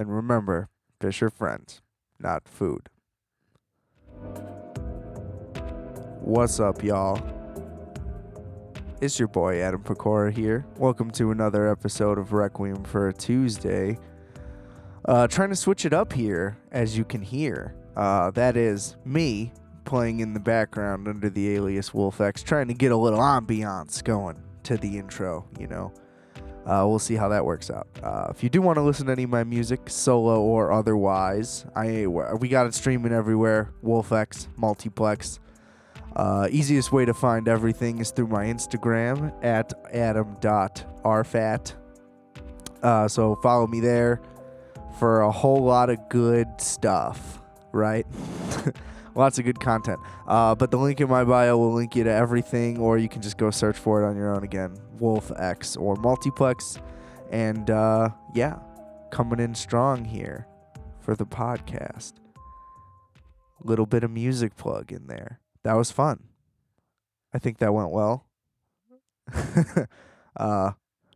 And remember, fish are friends, not food. What's up, y'all? It's your boy Adam Pecora here. Welcome to another episode of Requiem for a Tuesday. Uh, trying to switch it up here, as you can hear. Uh, that is me playing in the background under the alias WolfX, trying to get a little ambiance going to the intro, you know. Uh, we'll see how that works out. Uh, if you do want to listen to any of my music, solo or otherwise, I we got it streaming everywhere. WolfX, multiplex. Uh, easiest way to find everything is through my Instagram at adam.rfat. Uh, so follow me there for a whole lot of good stuff, right? Lots of good content. Uh, but the link in my bio will link you to everything, or you can just go search for it on your own again Wolf X or Multiplex. And uh, yeah, coming in strong here for the podcast. Little bit of music plug in there. That was fun. I think that went well. uh,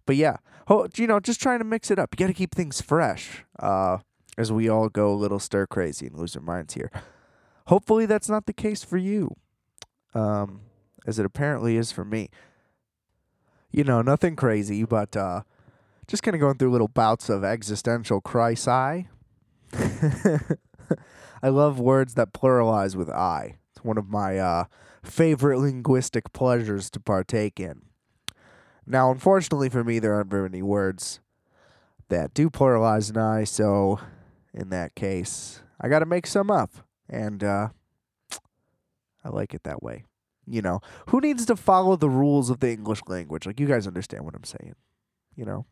but yeah, ho- you know, just trying to mix it up. You got to keep things fresh uh, as we all go a little stir crazy and lose our minds here. Hopefully, that's not the case for you, um, as it apparently is for me. You know, nothing crazy, but uh, just kind of going through little bouts of existential crisis. I love words that pluralize with I. It's one of my uh, favorite linguistic pleasures to partake in. Now, unfortunately for me, there aren't very many words that do pluralize an I, so in that case, I got to make some up. And uh, I like it that way. You know, who needs to follow the rules of the English language? Like, you guys understand what I'm saying, you know?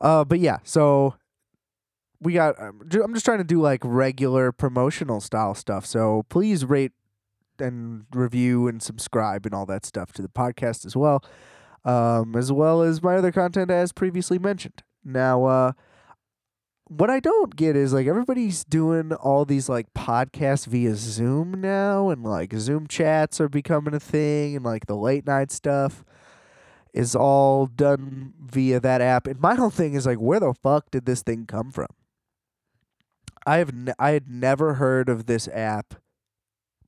Uh, but yeah, so we got, um, I'm just trying to do like regular promotional style stuff. So please rate and review and subscribe and all that stuff to the podcast as well, um, as well as my other content as previously mentioned. Now, uh, what I don't get is like everybody's doing all these like podcasts via Zoom now, and like Zoom chats are becoming a thing, and like the late night stuff is all done via that app. And my whole thing is like, where the fuck did this thing come from? I have ne- I had never heard of this app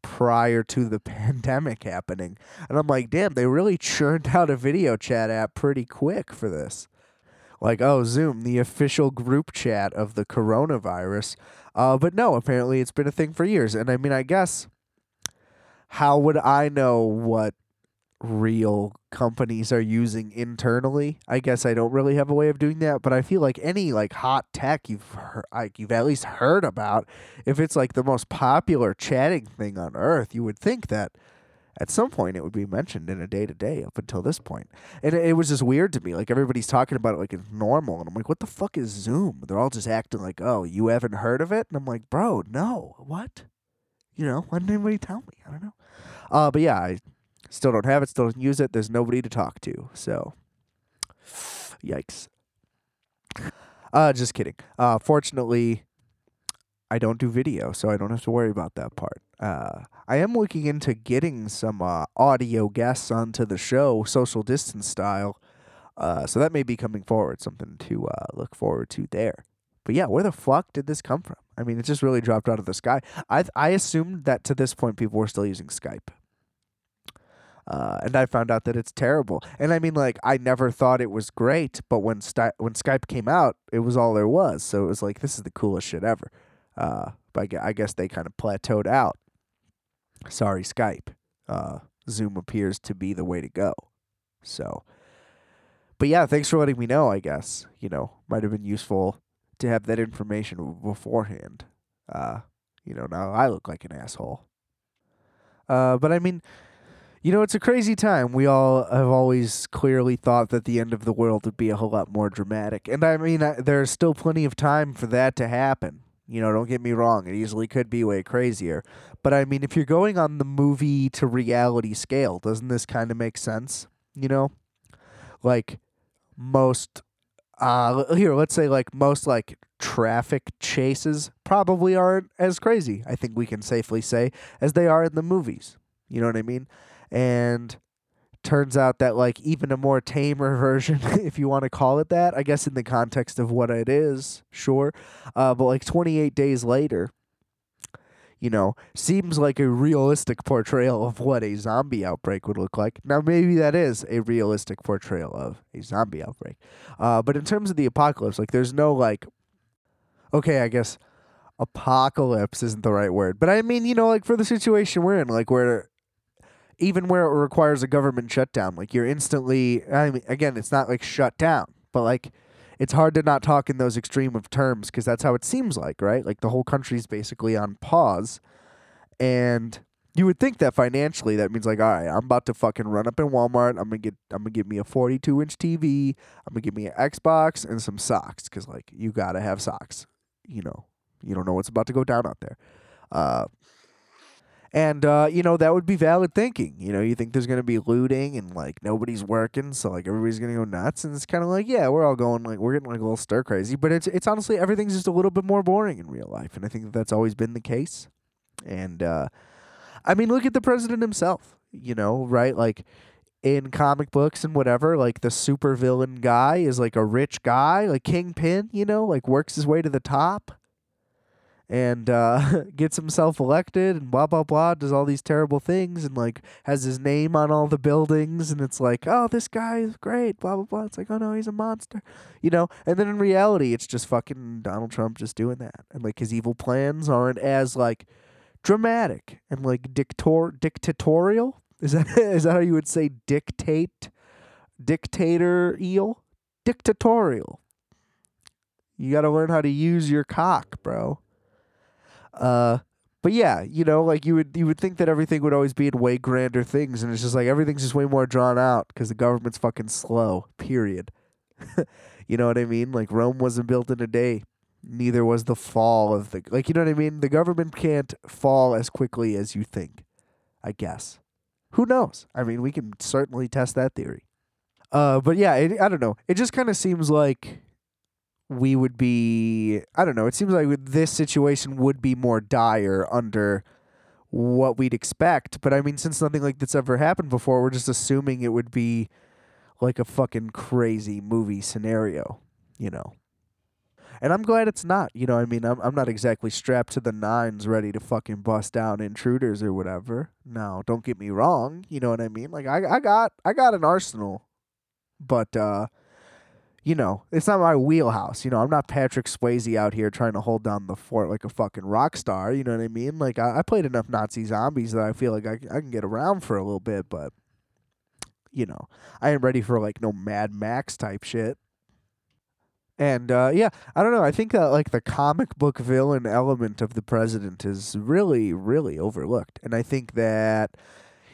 prior to the pandemic happening, and I'm like, damn, they really churned out a video chat app pretty quick for this like oh zoom the official group chat of the coronavirus. Uh, but no apparently it's been a thing for years. And i mean i guess how would i know what real companies are using internally? I guess i don't really have a way of doing that but i feel like any like hot tech you've heard, like you've at least heard about if it's like the most popular chatting thing on earth you would think that at some point it would be mentioned in a day to day up until this point. And it, was just weird to me. Like everybody's talking about it like it's normal. And I'm like, what the fuck is Zoom? They're all just acting like, oh, you haven't heard of it? And I'm like, bro, no. What? You know, why didn't anybody tell me? I don't know. Uh, but yeah, I still don't have it, still don't use it. There's nobody to talk to. So, yikes. Uh, just kidding. Uh, fortunately, I don't do video, so I don't have to worry about that part. Uh, I am looking into getting some uh, audio guests onto the show, social distance style. Uh, so that may be coming forward, something to uh, look forward to there. But yeah, where the fuck did this come from? I mean, it just really dropped out of the sky. I I assumed that to this point people were still using Skype. Uh, and I found out that it's terrible. And I mean, like, I never thought it was great, but when Sty- when Skype came out, it was all there was. So it was like, this is the coolest shit ever. Uh, but I I guess they kind of plateaued out. Sorry, Skype. Uh, Zoom appears to be the way to go. So, but yeah, thanks for letting me know. I guess you know might have been useful to have that information beforehand. Uh, you know, now I look like an asshole. Uh, but I mean, you know, it's a crazy time. We all have always clearly thought that the end of the world would be a whole lot more dramatic, and I mean, I, there's still plenty of time for that to happen. You know, don't get me wrong; it easily could be way crazier. But I mean, if you're going on the movie to reality scale, doesn't this kind of make sense? You know, like most uh here let's say like most like traffic chases probably aren't as crazy i think we can safely say as they are in the movies you know what i mean and turns out that like even a more tamer version if you want to call it that i guess in the context of what it is sure uh, but like 28 days later you know seems like a realistic portrayal of what a zombie outbreak would look like now maybe that is a realistic portrayal of a zombie outbreak uh, but in terms of the apocalypse like there's no like okay i guess apocalypse isn't the right word but i mean you know like for the situation we're in like where even where it requires a government shutdown, like you're instantly. I mean, again, it's not like shut down, but like it's hard to not talk in those extreme of terms because that's how it seems like, right? Like the whole country's basically on pause, and you would think that financially that means like, all right, I'm about to fucking run up in Walmart. I'm gonna get, I'm gonna get me a 42 inch TV. I'm gonna get me an Xbox and some socks because like you gotta have socks. You know, you don't know what's about to go down out there. Uh, and uh, you know that would be valid thinking. You know, you think there's gonna be looting and like nobody's working, so like everybody's gonna go nuts, and it's kind of like yeah, we're all going like we're getting like a little stir crazy. But it's it's honestly everything's just a little bit more boring in real life, and I think that that's always been the case. And uh, I mean, look at the president himself. You know, right? Like in comic books and whatever, like the super villain guy is like a rich guy, like Kingpin. You know, like works his way to the top and uh, gets himself elected and blah blah blah does all these terrible things and like has his name on all the buildings and it's like oh this guy is great blah blah blah. It's like oh no he's a monster you know? And then in reality it's just fucking Donald Trump just doing that and like his evil plans aren't as like dramatic and like dictator dictatorial? Is that is that how you would say dictate dictator eel dictatorial. You got to learn how to use your cock bro uh, but yeah, you know, like you would you would think that everything would always be in way grander things, and it's just like everything's just way more drawn out because the government's fucking slow. Period. you know what I mean? Like Rome wasn't built in a day. Neither was the fall of the like. You know what I mean? The government can't fall as quickly as you think. I guess. Who knows? I mean, we can certainly test that theory. Uh, but yeah, it, I don't know. It just kind of seems like we would be I don't know, it seems like this situation would be more dire under what we'd expect, but I mean since nothing like this ever happened before, we're just assuming it would be like a fucking crazy movie scenario, you know. And I'm glad it's not. You know, I mean, I'm I'm not exactly strapped to the nines ready to fucking bust down intruders or whatever. No, don't get me wrong. You know what I mean? Like I I got I got an arsenal. But uh you know, it's not my wheelhouse. You know, I'm not Patrick Swayze out here trying to hold down the fort like a fucking rock star. You know what I mean? Like, I, I played enough Nazi zombies that I feel like I, I can get around for a little bit, but, you know, I ain't ready for like no Mad Max type shit. And uh, yeah, I don't know. I think that like the comic book villain element of the president is really, really overlooked. And I think that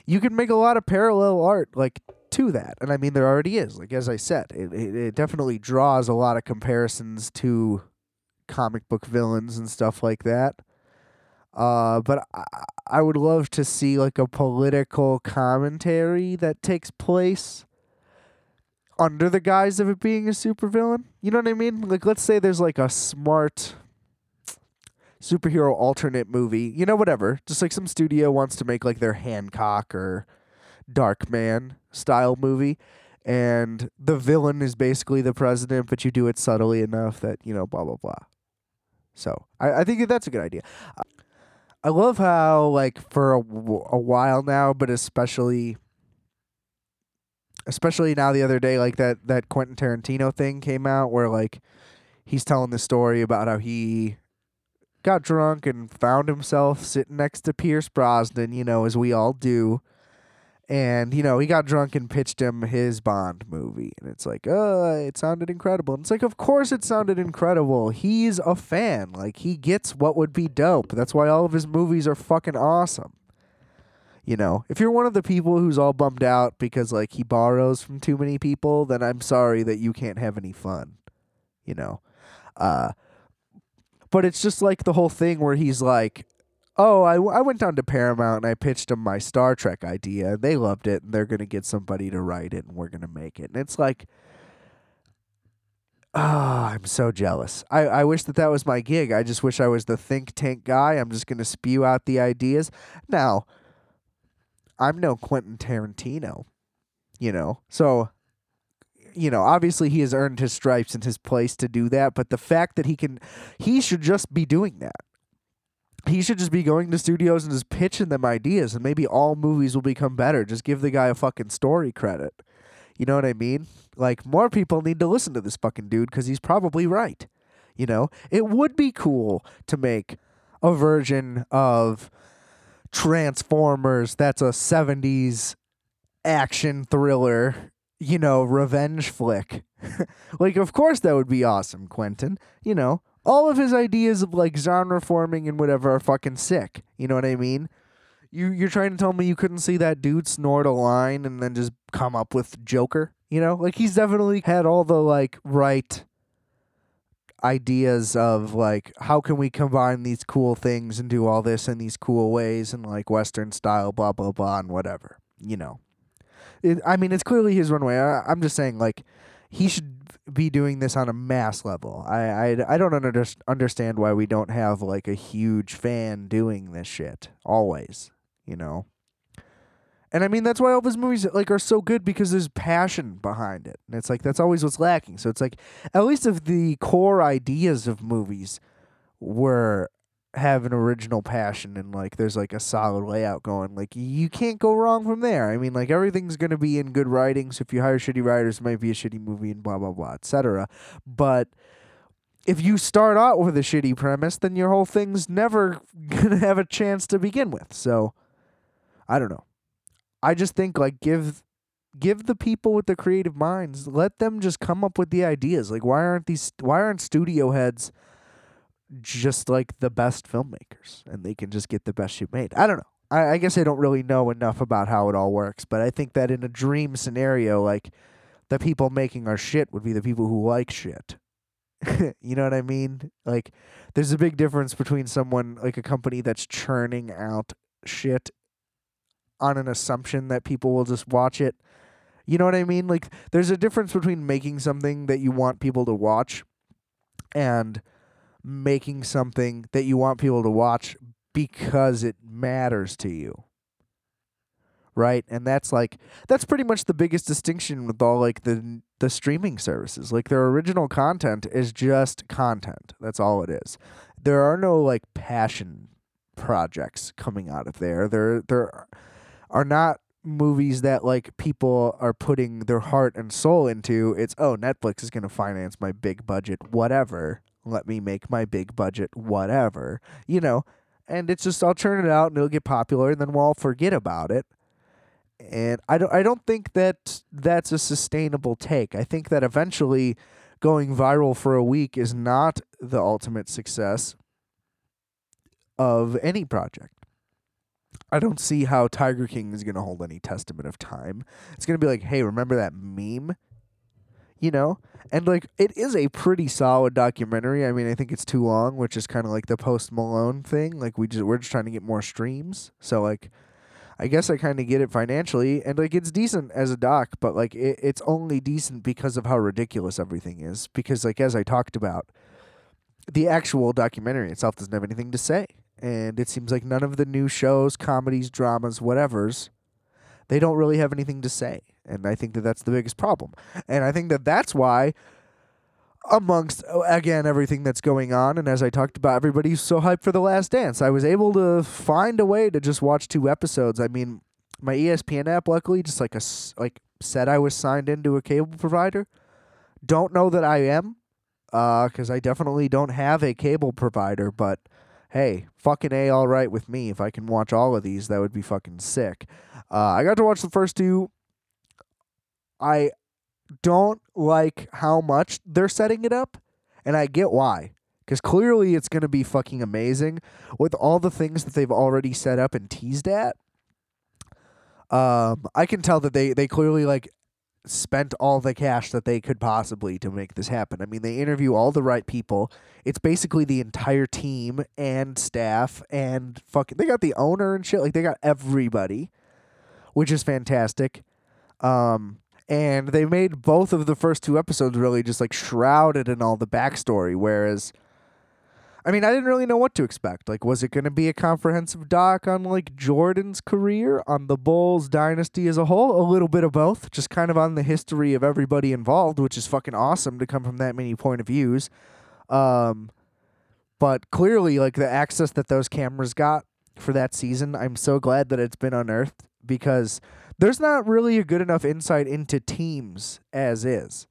you can make a lot of parallel art like to that. And I mean, there already is. Like as I said, it, it, it definitely draws a lot of comparisons to comic book villains and stuff like that. Uh, but I, I would love to see like a political commentary that takes place under the guise of it being a supervillain. You know what I mean? Like, let's say there's like a smart superhero alternate movie. You know, whatever. Just like some studio wants to make like their Hancock or Darkman style movie, and the villain is basically the president, but you do it subtly enough that you know blah blah blah. So I, I think that's a good idea. I love how like for a, a while now, but especially especially now the other day, like that that Quentin Tarantino thing came out where like he's telling the story about how he got drunk and found himself sitting next to Pierce Brosnan, you know, as we all do and you know he got drunk and pitched him his bond movie and it's like uh it sounded incredible. And it's like of course it sounded incredible. He's a fan. Like he gets what would be dope. That's why all of his movies are fucking awesome. You know if you're one of the people who's all bummed out because like he borrows from too many people then i'm sorry that you can't have any fun you know? Uh but it's just like the whole thing where he's like oh, I, I went down to Paramount and I pitched them my Star Trek idea. And they loved it and they're going to get somebody to write it and we're going to make it. And it's like, oh, I'm so jealous. I, I wish that that was my gig. I just wish I was the think tank guy. I'm just going to spew out the ideas. Now, I'm no Quentin Tarantino. You know, so you know, obviously he has earned his stripes and his place to do that, but the fact that he can, he should just be doing that. He should just be going to studios and just pitching them ideas, and maybe all movies will become better. Just give the guy a fucking story credit. You know what I mean? Like, more people need to listen to this fucking dude because he's probably right. You know, it would be cool to make a version of Transformers that's a 70s action thriller you know, revenge flick. like, of course, that would be awesome, Quentin. You know, all of his ideas of like genre forming and whatever are fucking sick. You know what I mean? You you're trying to tell me you couldn't see that dude snort a line and then just come up with Joker? You know, like he's definitely had all the like right ideas of like how can we combine these cool things and do all this in these cool ways and like western style blah blah blah and whatever you know it, I mean, it's clearly his runway. I, I'm just saying, like, he should be doing this on a mass level. I I, I don't under, understand why we don't have like a huge fan doing this shit always. You know. And I mean that's why all his movies like are so good because there's passion behind it. And it's like that's always what's lacking. So it's like at least if the core ideas of movies were have an original passion and like there's like a solid layout going like you can't go wrong from there. I mean like everything's going to be in good writing so if you hire shitty writers it might be a shitty movie and blah blah blah etc but if you start out with a shitty premise then your whole thing's never going to have a chance to begin with. So i don't know. I just think like give give the people with the creative minds let them just come up with the ideas. Like why aren't these why aren't studio heads just like the best filmmakers and they can just get the best shit made. I don't know. I, I guess I don't really know enough about how it all works, but I think that in a dream scenario, like the people making our shit would be the people who like shit. you know what I mean? Like, there's a big difference between someone like a company that's churning out shit on an assumption that people will just watch it. You know what I mean? Like, there's a difference between making something that you want people to watch and making something that you want people to watch because it matters to you. Right? And that's like that's pretty much the biggest distinction with all like the the streaming services. Like their original content is just content. That's all it is. There are no like passion projects coming out of there. There there are not movies that like people are putting their heart and soul into. It's oh, Netflix is going to finance my big budget whatever let me make my big budget whatever, you know. And it's just I'll churn it out and it'll get popular and then we'll all forget about it. And I don't I don't think that that's a sustainable take. I think that eventually going viral for a week is not the ultimate success of any project. I don't see how Tiger King is going to hold any testament of time. It's going to be like, hey, remember that meme you know? And like it is a pretty solid documentary. I mean i think it's too long which is kind of like the post malone thing. Like we just we're just trying to get more streams. So like i guess i kind of get it financially and like it's decent as a doc but like it, it's only decent because of how ridiculous everything is. Because like as i talked about the actual documentary itself doesn't have anything to say. And it seems like none of the new shows comedies dramas whatever's they don't really have anything to say. And I think that that's the biggest problem. And I think that that's why, amongst, oh, again, everything that's going on, and as I talked about, everybody's so hyped for The Last Dance, I was able to find a way to just watch two episodes. I mean, my ESPN app, luckily, just like a, like said I was signed into a cable provider. Don't know that I am, because uh, I definitely don't have a cable provider, but hey, fucking A, all right with me. If I can watch all of these, that would be fucking sick. Uh, I got to watch the first two. I don't like how much they're setting it up, and I get why. Because clearly it's going to be fucking amazing with all the things that they've already set up and teased at. Um, I can tell that they, they clearly like spent all the cash that they could possibly to make this happen. I mean, they interview all the right people. It's basically the entire team and staff and fucking they got the owner and shit. Like they got everybody, which is fantastic. Um and they made both of the first two episodes really just like shrouded in all the backstory whereas I mean, I didn't really know what to expect. Like, was it going to be a comprehensive doc on like Jordan's career, on the Bulls dynasty as a whole? A little bit of both, just kind of on the history of everybody involved, which is fucking awesome to come from that many point of views. Um, but clearly, like the access that those cameras got for that season, I'm so glad that it's been unearthed because there's not really a good enough insight into teams as is.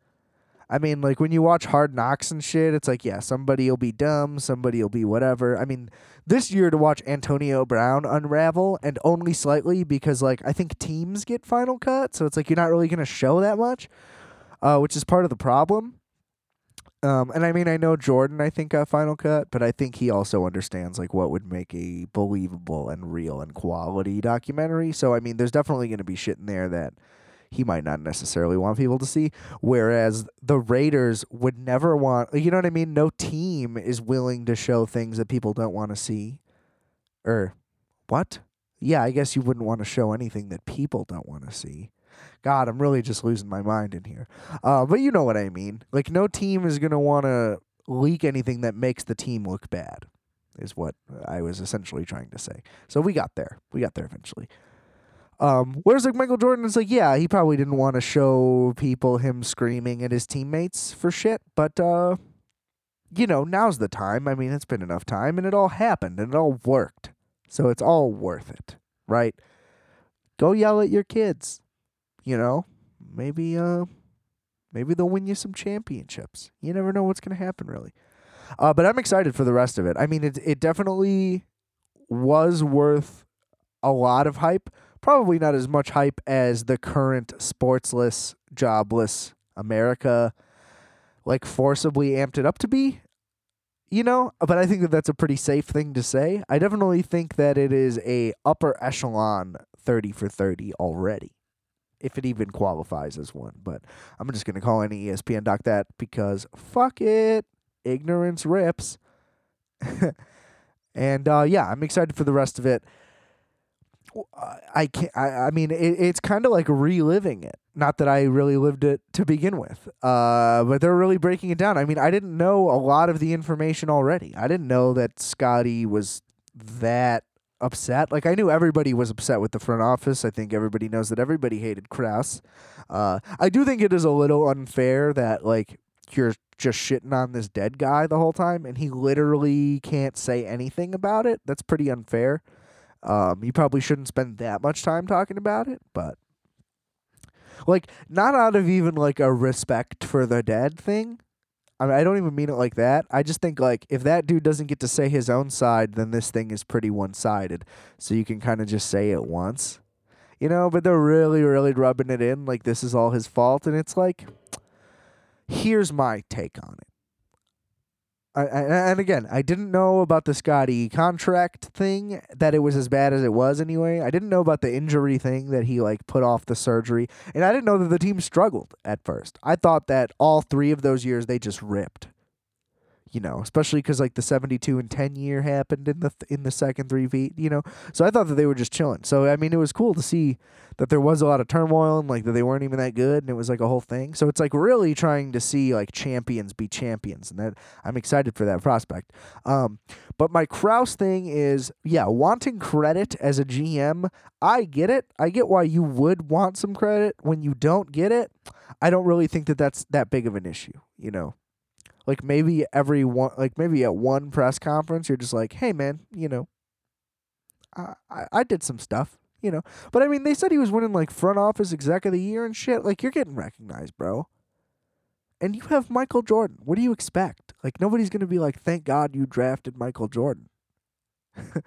I mean, like when you watch Hard Knocks and shit, it's like, yeah, somebody will be dumb, somebody will be whatever. I mean, this year to watch Antonio Brown unravel and only slightly because, like, I think teams get final cut, so it's like you're not really going to show that much, uh, which is part of the problem. Um, and I mean, I know Jordan, I think, got final cut, but I think he also understands like what would make a believable and real and quality documentary. So I mean, there's definitely going to be shit in there that he might not necessarily want people to see. Whereas the Raiders would never want, you know what I mean? No team is willing to show things that people don't want to see. Or what? Yeah, I guess you wouldn't want to show anything that people don't want to see. God, I'm really just losing my mind in here. Uh, but you know what I mean. Like, no team is going to want to leak anything that makes the team look bad, is what I was essentially trying to say. So we got there. We got there eventually. Um, whereas like Michael Jordan is like, yeah, he probably didn't want to show people him screaming at his teammates for shit, but uh, you know, now's the time. I mean, it's been enough time, and it all happened, and it all worked, so it's all worth it, right? Go yell at your kids, you know. Maybe uh, maybe they'll win you some championships. You never know what's gonna happen, really. Uh, but I'm excited for the rest of it. I mean, it it definitely was worth a lot of hype probably not as much hype as the current sportsless, jobless America like forcibly amped it up to be. You know, but I think that that's a pretty safe thing to say. I definitely think that it is a upper echelon 30 for 30 already. If it even qualifies as one, but I'm just going to call any ESPN doc that because fuck it. Ignorance rips. and uh, yeah, I'm excited for the rest of it. I can't. I, I mean, it, it's kind of like reliving it. Not that I really lived it to begin with, uh, but they're really breaking it down. I mean, I didn't know a lot of the information already. I didn't know that Scottie was that upset. Like I knew everybody was upset with the front office. I think everybody knows that everybody hated Krause. Uh, I do think it is a little unfair that like you're just shitting on this dead guy the whole time, and he literally can't say anything about it. That's pretty unfair. Um, you probably shouldn't spend that much time talking about it, but like not out of even like a respect for the dead thing. I mean, I don't even mean it like that. I just think like if that dude doesn't get to say his own side, then this thing is pretty one-sided. So you can kind of just say it once. You know, but they're really really rubbing it in like this is all his fault and it's like here's my take on it. I, and again, I didn't know about the Scottie contract thing that it was as bad as it was anyway. I didn't know about the injury thing that he like put off the surgery, and I didn't know that the team struggled at first. I thought that all three of those years they just ripped you know, especially because like the seventy-two and ten year happened in the th- in the second three-peat, you know. So I thought that they were just chilling. So I mean, it was cool to see that there was a lot of turmoil and like that they weren't even that good, and it was like a whole thing. So it's like really trying to see like champions be champions, and that I'm excited for that prospect. Um, but my Krause thing is, yeah, wanting credit as a GM, I get it. I get why you would want some credit when you don't get it. I don't really think that that's that big of an issue, you know like maybe every one like maybe at one press conference you're just like hey man you know I, I, I did some stuff you know? But i mean they said he was winning like front office exec of the year and shit. Like you're getting recognized bro. And you have michael jordan. What do you expect? Like nobody's gonna be like thank god you drafted michael jordan.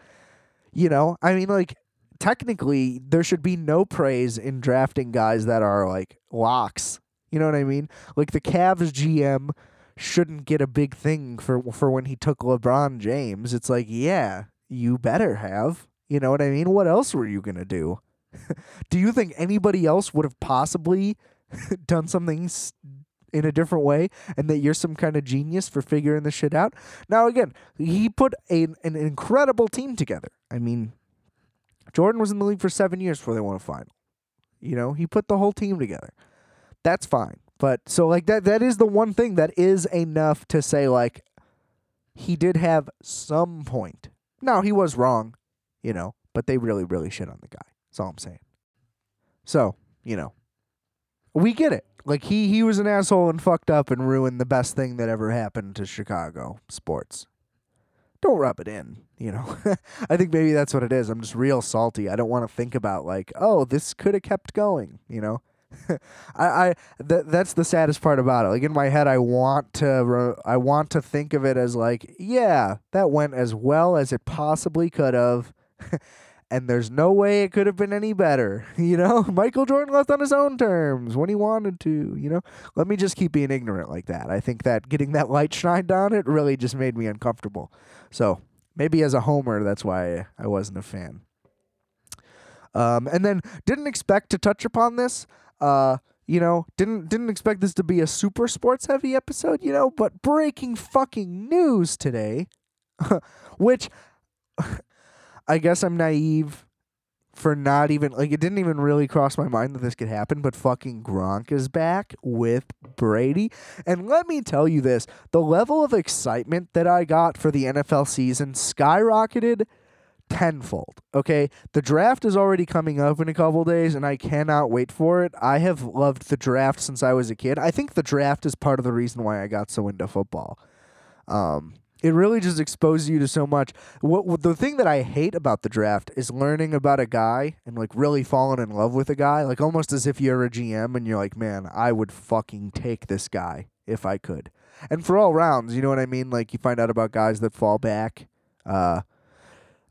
You know? I mean like technically there should be no praise in drafting guys that are like locks. You know what i mean? Like the Cavs gm shouldn't get a big thing for for when he took LeBron James. It's like, yeah, you better have. You know what I mean? What else were you going to do? do you think anybody else would have possibly done something in a different way and that you're some kind of genius for figuring this shit out? Now again, he put a, an incredible team together. I mean, Jordan was in the league for 7 years before they won a final. You know, he put the whole team together. That's fine. But so like that that is the one thing that is enough to say like he did have some point. Now, he was wrong, you know, but they really, really shit on the guy. That's all I'm saying. So, you know, we get it. Like he he was an asshole and fucked up and ruined the best thing that ever happened to Chicago sports. Don't rub it in, you know. I think maybe that's what it is. I'm just real salty. I don't want to think about like, oh, this could have kept going, you know. I, I th- that's the saddest part about it. Like in my head, I want to re- I want to think of it as like, yeah, that went as well as it possibly could have, and there's no way it could have been any better. You know, Michael Jordan left on his own terms when he wanted to. You know, let me just keep being ignorant like that. I think that getting that light shined on it really just made me uncomfortable. So maybe as a homer, that's why I wasn't a fan. Um, and then didn't expect to touch upon this. Uh, you know, didn't didn't expect this to be a super sports heavy episode, you know, but breaking fucking news today, which I guess I'm naive for not even like it didn't even really cross my mind that this could happen, but fucking Gronk is back with Brady. And let me tell you this, the level of excitement that I got for the NFL season skyrocketed tenfold. Okay, the draft is already coming up in a couple days, and I cannot wait for it. I have loved the draft since I was a kid. I think the draft is part of the reason why I got so into football. Um, it really just exposes you to so much. What, what, the thing that I hate about the draft is learning about a guy and like really falling in love with a guy, like almost as if you're a GM and you're like, man, I would fucking take this guy if I could. And for all rounds, you know what I mean? Like you find out about guys that fall back. Uh,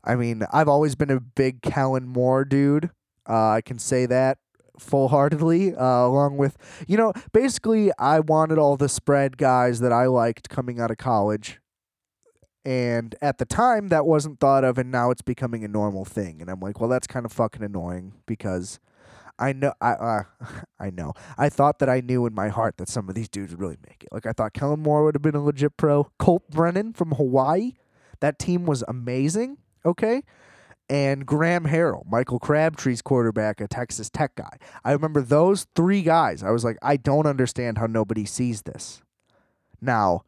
I mean, I've always been a big Kellen Moore dude. Uh, I can say that full heartedly, uh, along with, you know, basically, I wanted all the spread guys that I liked coming out of college. And at the time, that wasn't thought of, and now it's becoming a normal thing. And I'm like, well, that's kind of fucking annoying because I know, I, uh, I know, I thought that I knew in my heart that some of these dudes would really make it. Like I thought Kellen Moore would have been a legit pro. Colt Brennan from Hawaii, that team was amazing okay? And Graham Harrell, Michael Crabtree's quarterback, a Texas Tech guy. I remember those three guys. I was like, I don't understand how nobody sees this. Now,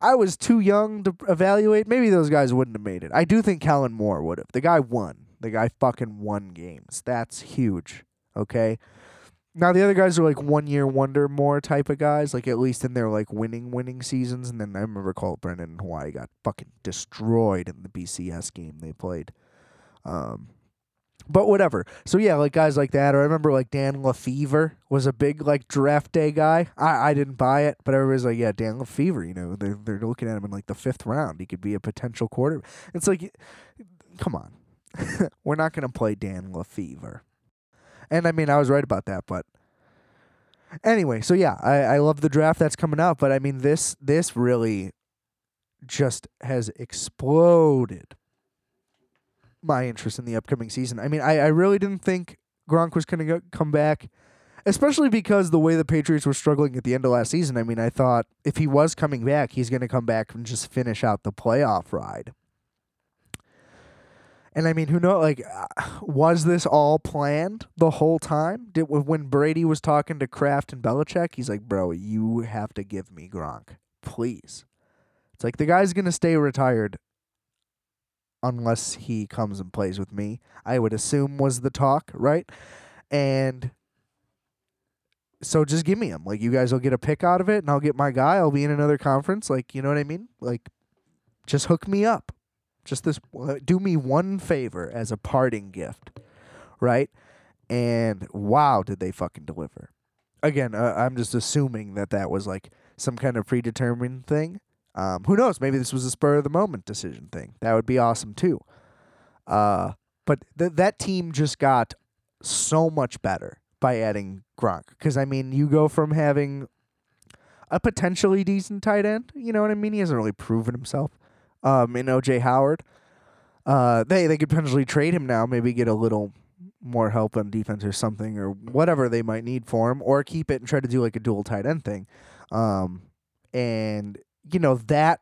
I was too young to evaluate. Maybe those guys wouldn't have made it. I do think Kellen Moore would have. The guy won. The guy fucking won games. That's huge. Okay. Now the other guys are like one year wonder more type of guys, like at least in their like winning winning seasons. And then I remember Colt Brennan in Hawaii got fucking destroyed in the BCS game they played. Um, but whatever. So yeah, like guys like that. Or I remember like Dan LeFevour was a big like draft day guy. I, I didn't buy it, but everybody's like, yeah, Dan LeFevour. You know, they're they're looking at him in like the fifth round. He could be a potential quarter. It's like, come on, we're not gonna play Dan LeFevour. And I mean, I was right about that, but anyway, so yeah, I, I love the draft that's coming out, but I mean this this really just has exploded my interest in the upcoming season. I mean, I, I really didn't think Gronk was going to come back, especially because the way the Patriots were struggling at the end of last season. I mean, I thought if he was coming back, he's going to come back and just finish out the playoff ride. And I mean, who knows? Like, uh, was this all planned the whole time? Did when Brady was talking to Kraft and Belichick, he's like, "Bro, you have to give me Gronk, please." It's like the guy's gonna stay retired unless he comes and plays with me. I would assume was the talk, right? And so just give me him. Like you guys will get a pick out of it, and I'll get my guy. I'll be in another conference. Like you know what I mean? Like just hook me up. Just this, uh, do me one favor as a parting gift, right? And wow, did they fucking deliver? Again, uh, I'm just assuming that that was like some kind of predetermined thing. Um, who knows? Maybe this was a spur of the moment decision thing. That would be awesome too. Uh, but th- that team just got so much better by adding Gronk. Because I mean, you go from having a potentially decent tight end. You know what I mean? He hasn't really proven himself um, in OJ Howard. Uh, they they could potentially trade him now, maybe get a little more help on defense or something, or whatever they might need for him, or keep it and try to do like a dual tight end thing. Um, and you know that,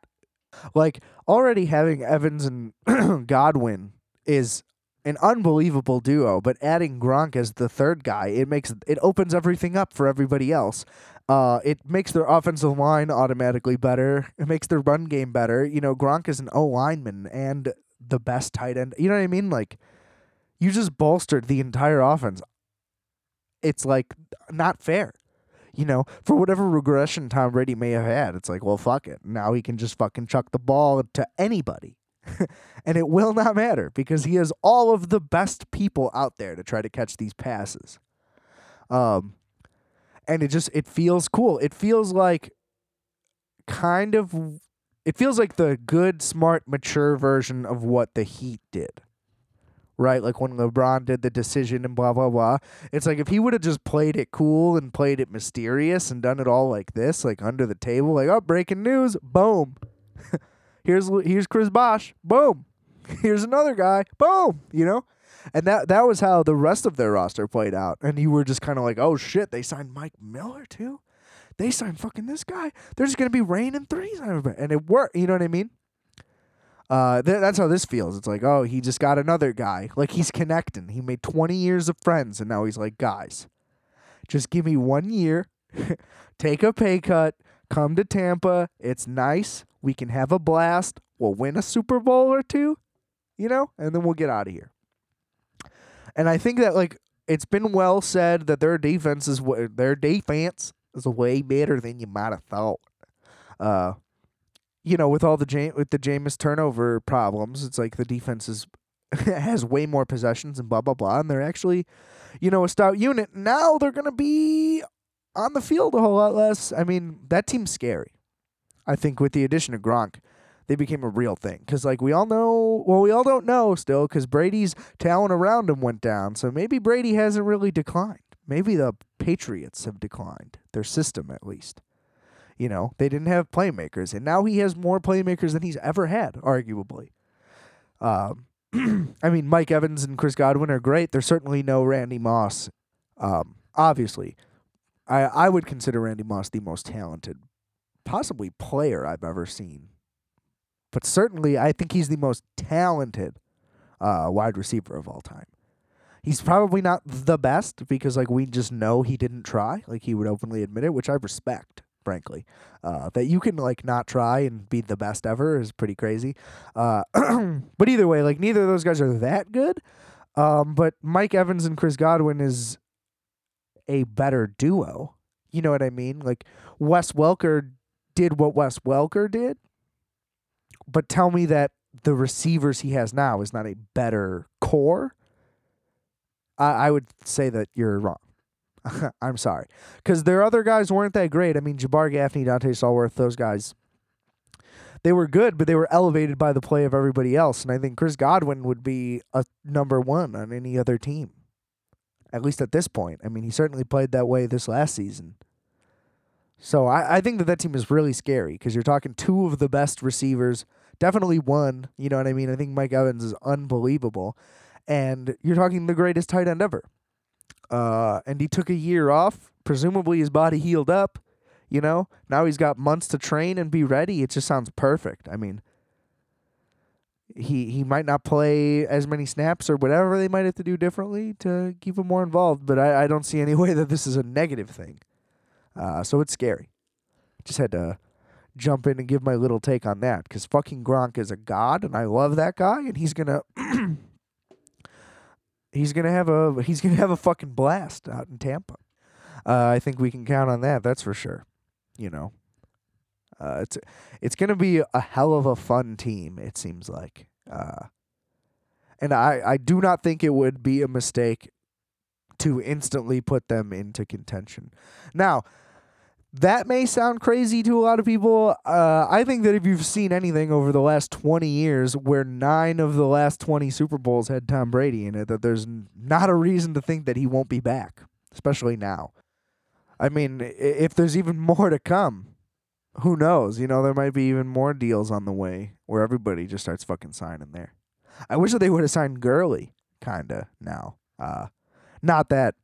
like already having Evans and Godwin is an unbelievable duo, but adding Gronk as the third guy, it makes it opens everything up for everybody else. Uh, it makes their offensive line automatically better. It makes their run game better. You know, Gronk is an O lineman and the best tight end. You know what I mean? Like, you just bolstered the entire offense. It's like not fair. You know, for whatever regression Tom Brady may have had, it's like, well, fuck it. Now he can just fucking chuck the ball to anybody. and it will not matter because he has all of the best people out there to try to catch these passes. Um, and it just it feels cool. It feels like kind of it feels like the good, smart, mature version of what the Heat did. Right? Like when LeBron did the decision and blah blah blah. It's like if he would have just played it cool and played it mysterious and done it all like this, like under the table, like, oh, breaking news, boom. here's here's Chris Bosh, boom. Here's another guy, boom, you know? And that that was how the rest of their roster played out. And you were just kind of like, oh shit, they signed Mike Miller too? They signed fucking this guy. There's going to be rain and threes. And it worked. You know what I mean? Uh, th- that's how this feels. It's like, oh, he just got another guy. Like he's connecting. He made 20 years of friends, and now he's like, guys, just give me one year, take a pay cut, come to Tampa. It's nice. We can have a blast. We'll win a Super Bowl or two, you know, and then we'll get out of here. And I think that like it's been well said that their defense is what their defense is way better than you might have thought. Uh, you know, with all the Jam- with the Jameis turnover problems, it's like the defense is has way more possessions and blah blah blah, and they're actually, you know, a stout unit. Now they're gonna be on the field a whole lot less. I mean, that team's scary. I think with the addition of Gronk, they became a real thing. Because, like, we all know, well, we all don't know still, because Brady's talent around him went down. So maybe Brady hasn't really declined. Maybe the Patriots have declined, their system at least. You know, they didn't have playmakers, and now he has more playmakers than he's ever had, arguably. Um, I mean, Mike Evans and Chris Godwin are great. There's certainly no Randy Moss. Um, obviously, I I would consider Randy Moss the most talented, possibly player I've ever seen. But certainly, I think he's the most talented uh, wide receiver of all time. He's probably not the best because like we just know he didn't try. Like he would openly admit it, which I respect, frankly. Uh, that you can like not try and be the best ever is pretty crazy. Uh, but either way, like neither of those guys are that good. Um, but Mike Evans and Chris Godwin is a better duo. You know what I mean? Like Wes Welker did what Wes Welker did, but tell me that the receivers he has now is not a better core I, I would say that you're wrong. I'm sorry. Because their other guys weren't that great. I mean, Jabbar Gaffney, Donté Stallworth, those guys, they were good, but they were elevated by the play of everybody else. And I think Chris Godwin would be a number one on any other team, at least at this point. I mean, he certainly played that way this last season. So I, I think that that team is really scary because you're talking two of the best receivers, definitely one. You know what I mean? I think Mike Evans is unbelievable and you're talking the greatest tight end ever. Uh, and he took a year off. Presumably his body healed up. You know, now he's got months to train and be ready. It just sounds perfect. I mean, he he might not play as many snaps or whatever they might have to do differently to keep him more involved, but I, I don't see any way that this is a negative thing. Uh, so it's scary. Just had to jump in and give my little take on that because fucking Gronk is a god, and I love that guy, and he's gonna he's gonna have a he's gonna have a fucking blast out in Tampa. Uh, I think we can count on that. That's for sure. You know, uh, it's it's gonna be a hell of a fun team. It seems like, uh, and I I do not think it would be a mistake to instantly put them into contention. Now, that may sound crazy to a lot of people. Uh, I think that if you've seen anything over the last 20 years where nine of the last 20 Super Bowls had Tom Brady in it, that there's not a reason to think that he won't be back, especially now. I mean, if there's even more to come, who knows? You know, there might be even more deals on the way where everybody just starts fucking signing there. I wish that they would have signed Gurley, kinda, now. Uh, not that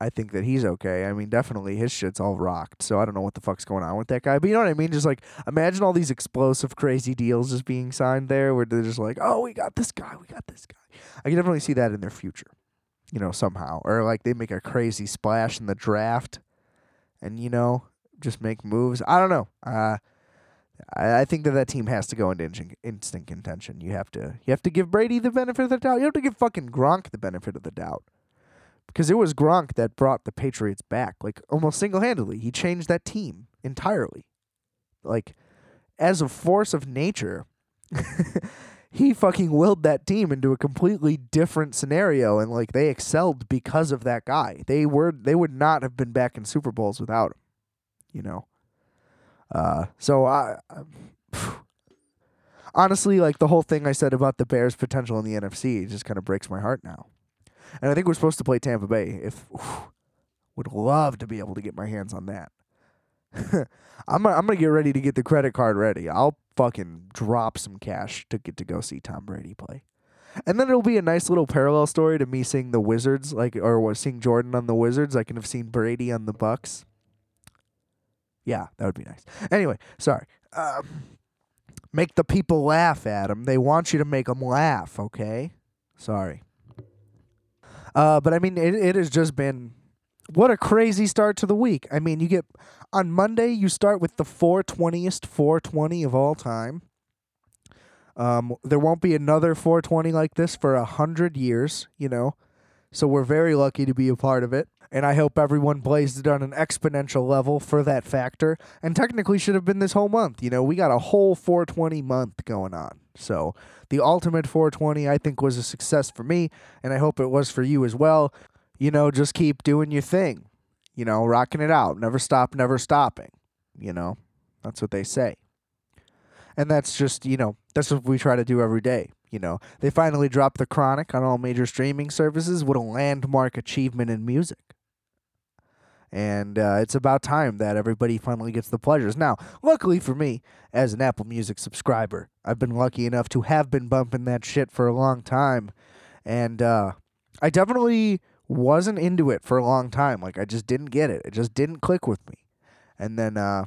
I think that he's okay. I mean, definitely his shit's all rocked. So I don't know what the fuck's going on with that guy. But you know what I mean? Just like imagine all these explosive, crazy deals just being signed there where they're just like, oh, we got this guy, we got this guy. I can definitely see that in their future, you know, somehow. Or like they make a crazy splash in the draft and you know just make moves. I don't know. Uh, I, think that that team has to go into instant, instant contention. You have to you have to give Brady the benefit of the doubt. You have to give fucking Gronk the benefit of the doubt. Because it was Gronk that brought the Patriots back, like almost single handedly. He changed that team entirely. Like, as a force of nature, he fucking willed that team into a completely different scenario and like they excelled because of that guy. They were they would not have been back in Super Bowls without him. You know. Uh so I, I honestly like the whole thing I said about the Bears potential in the NFC just kind of breaks my heart now. And I think we're supposed to play Tampa Bay if whew, would love to be able to get my hands on that. I'm gonna, I'm gonna get ready to get the credit card ready. I'll fucking drop some cash to get to go see Tom Brady play. And then it'll be a nice little parallel story to me seeing the Wizards, like or seeing Jordan on the Wizards. I can have seen Brady on the Bucs. Yeah, that would be nice. Anyway, sorry. Um, make the people laugh, Adam. They want you to make them laugh. Okay, sorry. Uh, but I mean, it it has just been what a crazy start to the week. I mean, you get on Monday, you start with the 420th 420 of all time. Um, there won't be another 420 like this for a hundred years, you know. So we're very lucky to be a part of it. And I hope everyone blazed it on an exponential level for that factor. And technically should have been this whole month. You know, we got a whole 420 month going on. So the ultimate 420, I think, was a success for me. And I hope it was for you as well. You know, just keep doing your thing. You know, rocking it out. Never stop, never stopping. You know, that's what they say. And that's just, you know, that's what we try to do every day. You know, they finally dropped The Chronic on all major streaming services. What a landmark achievement in music. And uh, it's about time that everybody finally gets the pleasures. Now, luckily for me, as an Apple Music subscriber, I've been lucky enough to have been bumping that shit for a long time. And uh, I definitely wasn't into it for a long time. Like, I just didn't get it. It just didn't click with me. And then uh,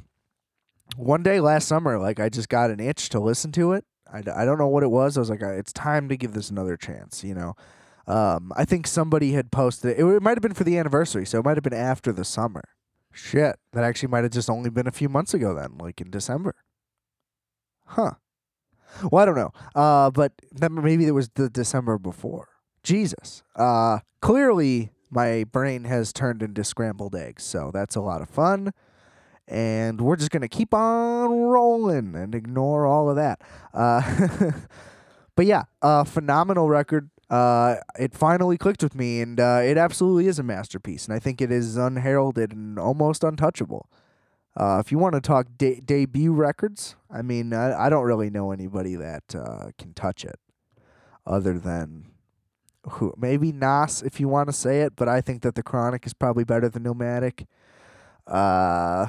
one day last summer, like, I just got an itch to listen to it. I, I don't know what it was. I was like, it's time to give this another chance, you know? Um, I think somebody had posted it. It might have been for the anniversary, so it might have been after the summer. Shit, that actually might have just only been a few months ago then, like in December. Huh. Well, I don't know. Uh, but maybe it was the December before. Jesus. Uh, clearly my brain has turned into scrambled eggs, so that's a lot of fun. And we're just gonna keep on rolling and ignore all of that. Uh, but yeah, a phenomenal record uh, it finally clicked with me, and uh, it absolutely is a masterpiece. And I think it is unheralded and almost untouchable. Uh, if you want to talk de- debut records, I mean, I, I don't really know anybody that uh, can touch it, other than who maybe Nas, if you want to say it. But I think that the Chronic is probably better than Illmatic. Uh,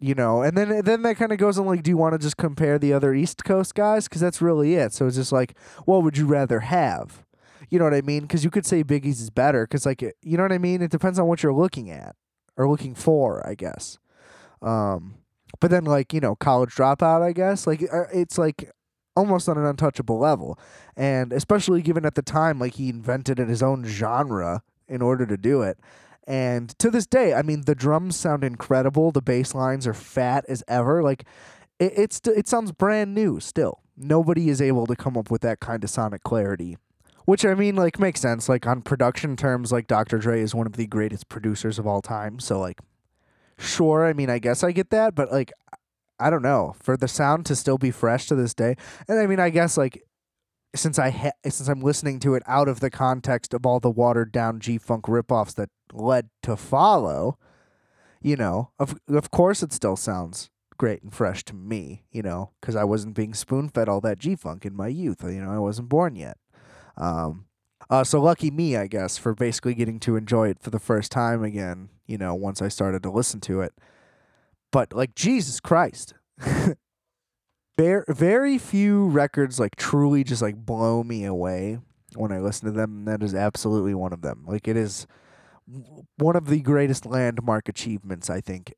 you know, and then then that kind of goes on like, do you want to just compare the other East Coast guys? Because that's really it. So it's just like, what would you rather have? You know what I mean? Because you could say Biggie's is better. Because like, you know what I mean? It depends on what you're looking at or looking for, I guess. Um, but then like you know, college dropout, I guess like uh, it's like almost on an untouchable level, and especially given at the time like he invented in his own genre in order to do it. And to this day, I mean, the drums sound incredible. The bass lines are fat as ever. Like, it, it's it sounds brand new still. Nobody is able to come up with that kind of sonic clarity which I mean, like, makes sense. Like on production terms, like Dr. Dre is one of the greatest producers of all time. So like, sure. I mean, I guess I get that, but like, I don't know for the sound to still be fresh to this day. And I mean, I guess like since I ha- since I'm listening to it out of the context of all the watered down G funk ripoffs that led to follow, you know, of of course it still sounds great and fresh to me, you know, because I wasn't being spoon fed all that G funk in my youth. You know, I wasn't born yet. Um, uh, so lucky me, I guess, for basically getting to enjoy it for the first time again. You know, once I started to listen to it. But like Jesus Christ, very very few records like truly just like blow me away when I listen to them. And that is absolutely one of them. Like it is one of the greatest landmark achievements I think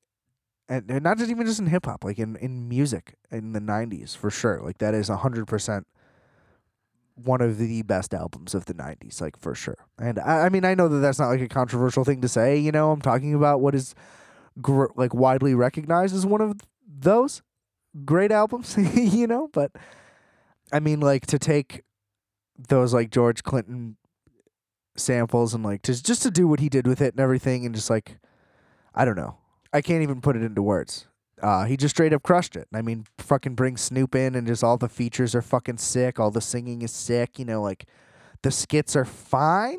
and, and not just even just in hip hop, like in, in music in the '90s for sure. Like that is hundred percent one of the best albums of the 90s like for sure and I, I mean i know that that's not like a controversial thing to say you know i'm talking about what is gr- like widely recognized as one of those great albums, you know, but I mean like to take those like George Clinton samples and like just just to do what he did with it and everything and just like I don't know. I can't even put it into words. Uh, he just straight up crushed it. I mean, fucking bring Snoop in and just all the features are fucking sick. All the singing is sick. You know, like the skits are fine.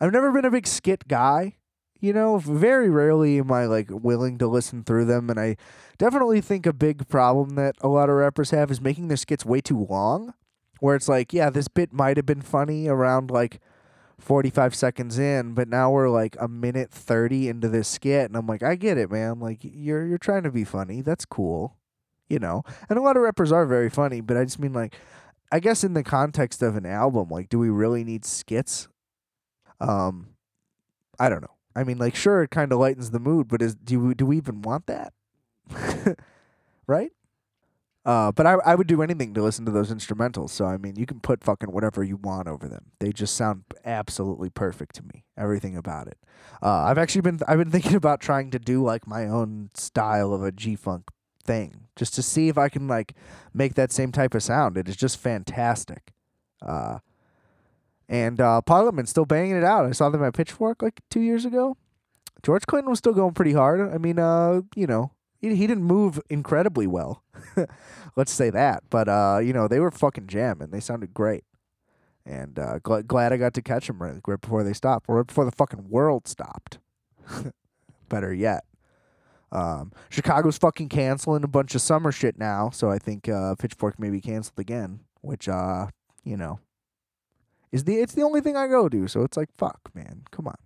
I've never been a big skit guy. You know, very rarely am I like willing to listen through them, and I definitely think a big problem that a lot of rappers have is making their skits way too long. Where it's like, yeah, this bit might have been funny around like 45 seconds in, but now we're like a minute 30 into this skit and I'm like, I get it, man. Like you're you're trying to be funny. That's cool. You know. And a lot of rappers are very funny, but I just mean like I guess in the context of an album, like do we really need skits? Um I don't know. I mean like sure it kind of lightens the mood, but is do we, do we even want that? right? Uh, but I I would do anything to listen to those instrumentals. So I mean, you can put fucking whatever you want over them. They just sound absolutely perfect to me. Everything about it. Uh, I've actually been I've been thinking about trying to do like my own style of a G funk thing, just to see if I can like make that same type of sound. It is just fantastic. Uh, and uh, Parliament still banging it out. I saw them at Pitchfork like two years ago. George Clinton was still going pretty hard. I mean, uh, you know, he, he didn't move incredibly well. Let's say that. But uh, you know, they were fucking jamming. They sounded great. And uh, gl- glad I got to catch them right, right before they stopped, or right before the fucking world stopped. Better yet. Um, Chicago's fucking canceling a bunch of summer shit now, so I think uh, Pitchfork may be canceled again. Which, uh, you know, is the it's the only thing I go to. So it's like, fuck, man, come on.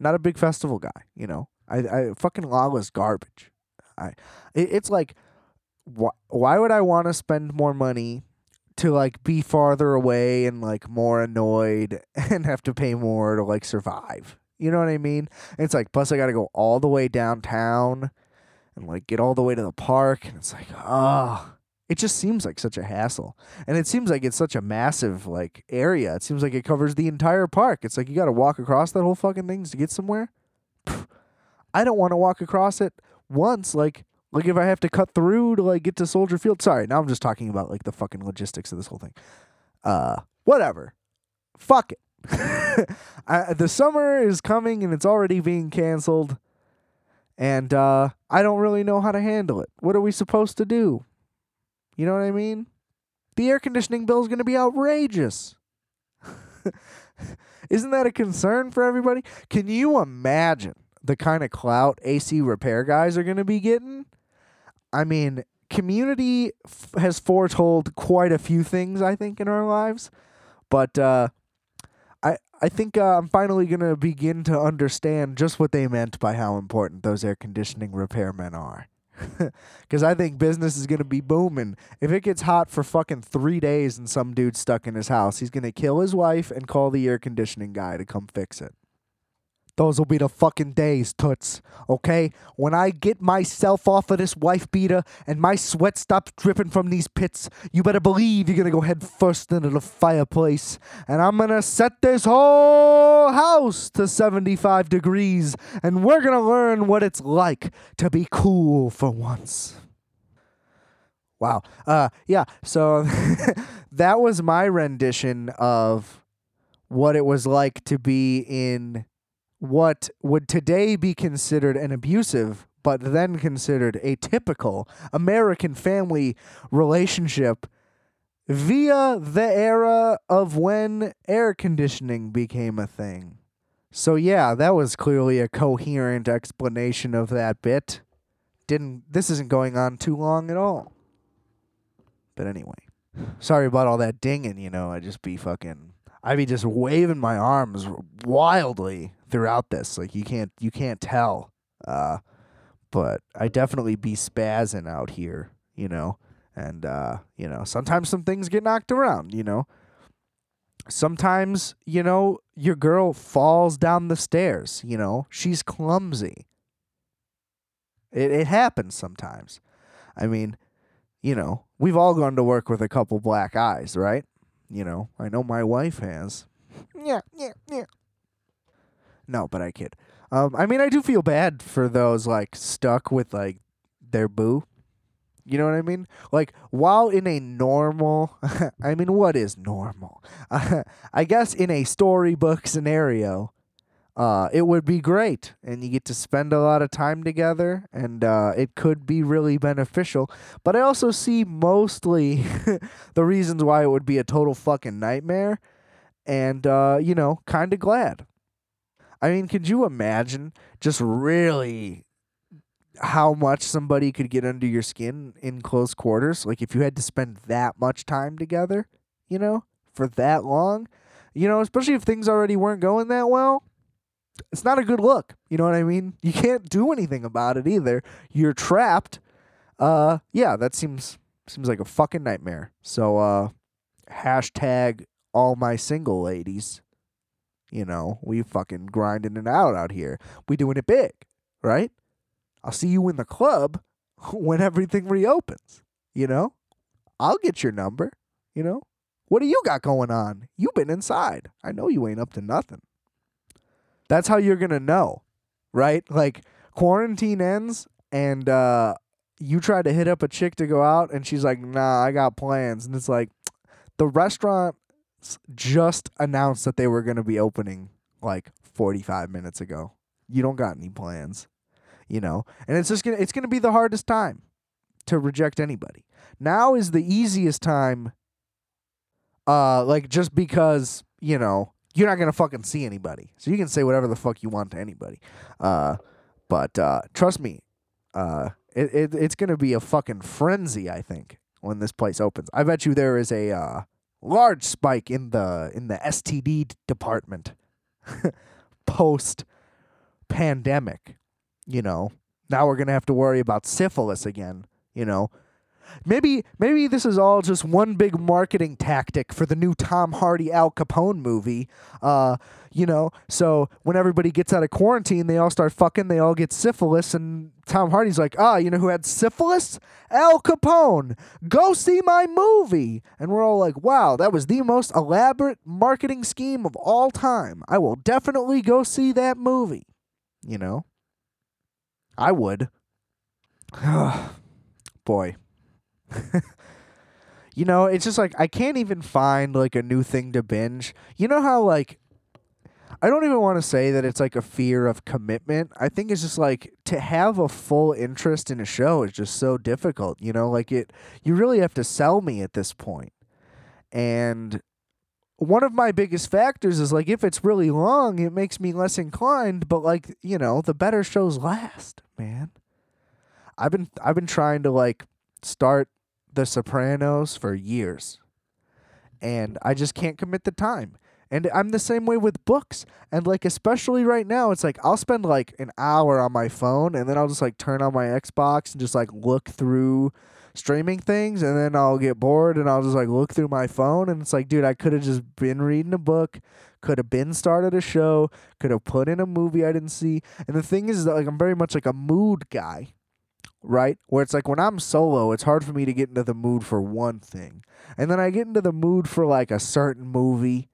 Not a big festival guy, you know. I, I fucking lawless garbage. I, it, it's like, wh- why would I want to spend more money to like be farther away and like more annoyed and have to pay more to like survive? You know what I mean? And it's like, plus I got to go all the way downtown and like get all the way to the park, and it's like, ah. It just seems like such a hassle. And it seems like it's such a massive like area. It seems like it covers the entire park. It's like you got to walk across that whole fucking thing to get somewhere. I don't want to walk across it once like like if I have to cut through to like get to Soldier Field. Sorry, now I'm just talking about like the fucking logistics of this whole thing. Uh whatever. Fuck it. I, the summer is coming and it's already being canceled. And uh I don't really know how to handle it. What are we supposed to do? You know what I mean? The air conditioning bill is going to be outrageous. Isn't that a concern for everybody? Can you imagine the kind of clout AC repair guys are going to be getting? I mean, community f- has foretold quite a few things, I think, in our lives. But uh, I, I think uh, I'm finally going to begin to understand just what they meant by how important those air conditioning repairmen are. Because I think business is going to be booming. If it gets hot for fucking three days and some dude's stuck in his house, he's going to kill his wife and call the air conditioning guy to come fix it. Those will be the fucking days, Toots. Okay? When I get myself off of this wife beater and my sweat stops dripping from these pits, you better believe you're gonna go head first into the fireplace. And I'm gonna set this whole house to 75 degrees. And we're gonna learn what it's like to be cool for once. Wow. Uh yeah, so that was my rendition of what it was like to be in what would today be considered an abusive, but then considered a typical American family relationship via the era of when air conditioning became a thing. So yeah, that was clearly a coherent explanation of that bit. Didn't this isn't going on too long at all. But anyway. Sorry about all that dinging, you know, I just be fucking I be just waving my arms wildly throughout this. Like you can't you can't tell. Uh, but I definitely be spazzing out here, you know. And uh, you know, sometimes some things get knocked around, you know. Sometimes, you know, your girl falls down the stairs, you know. She's clumsy. It it happens sometimes. I mean, you know, we've all gone to work with a couple black eyes, right? You know, I know my wife has. Yeah, yeah, yeah. No, but I kid. Um, I mean, I do feel bad for those like stuck with like their boo. You know what I mean? Like, while in a normal, I mean, what is normal? I guess in a storybook scenario, uh, it would be great, and you get to spend a lot of time together, and uh, it could be really beneficial. But I also see mostly the reasons why it would be a total fucking nightmare, and uh, you know, kind of glad. I mean, could you imagine just really how much somebody could get under your skin in close quarters. Like if you had to spend that much time together, you know, for that long, you know, especially if things already weren't going that well, it's not a good look. You know what I mean? You can't do anything about it either. You're trapped. Uh yeah, that seems seems like a fucking nightmare. So uh hashtag all my single ladies. You know, we fucking grinding it out out here. We doing it big, right? I'll see you in the club when everything reopens. You know, I'll get your number. You know, what do you got going on? You've been inside. I know you ain't up to nothing. That's how you're gonna know, right? Like quarantine ends and uh, you try to hit up a chick to go out, and she's like, "Nah, I got plans," and it's like the restaurant just announced that they were gonna be opening like 45 minutes ago. You don't got any plans you know and it's just gonna it's gonna be the hardest time to reject anybody now is the easiest time uh like just because you know you're not gonna fucking see anybody. So you can say whatever the fuck you want to anybody. Uh but uh trust me uh it, it it's gonna be a fucking frenzy i think when this place opens. I bet you there is a uh large spike in the in the std department post pandemic you know, now we're to have to worry about syphilis again, you know. Maybe maybe this is all just one big marketing tactic for the new Tom Hardy Al Capone movie. Uh, you know, so when everybody gets out of quarantine, they all start fucking, they all get syphilis, and Tom Hardy's like, ah, you know who had syphilis? Al Capone. Go see my movie. And we're all like, wow, that was the most elaborate marketing scheme of all time. I will definitely go see that movie. You know? I would. Boy. you know, it's just like I can't even find like a new thing to binge. You know how like I don't even want to say that it's like a fear of commitment. I think it's just like to have a full interest in a show is just so difficult, you know? Like it you really have to sell me at this point. And one of my biggest factors is like if it's really long, it makes me less inclined, but like, you know, the better shows last, man. I've been I've been trying to like start The Sopranos for years. And I just can't commit the time. And I'm the same way with books. And like especially right now, it's like I'll spend like an hour on my phone and then I'll just like turn on my Xbox and just like look through streaming things and then I'll get bored and I'll just like look through my phone and it's like, dude, I could have just been reading a book, could have been started a show, could have put in a movie I didn't see. And the thing is that like I'm very much like a mood guy. Right? Where it's like when I'm solo, it's hard for me to get into the mood for one thing. And then I get into the mood for like a certain movie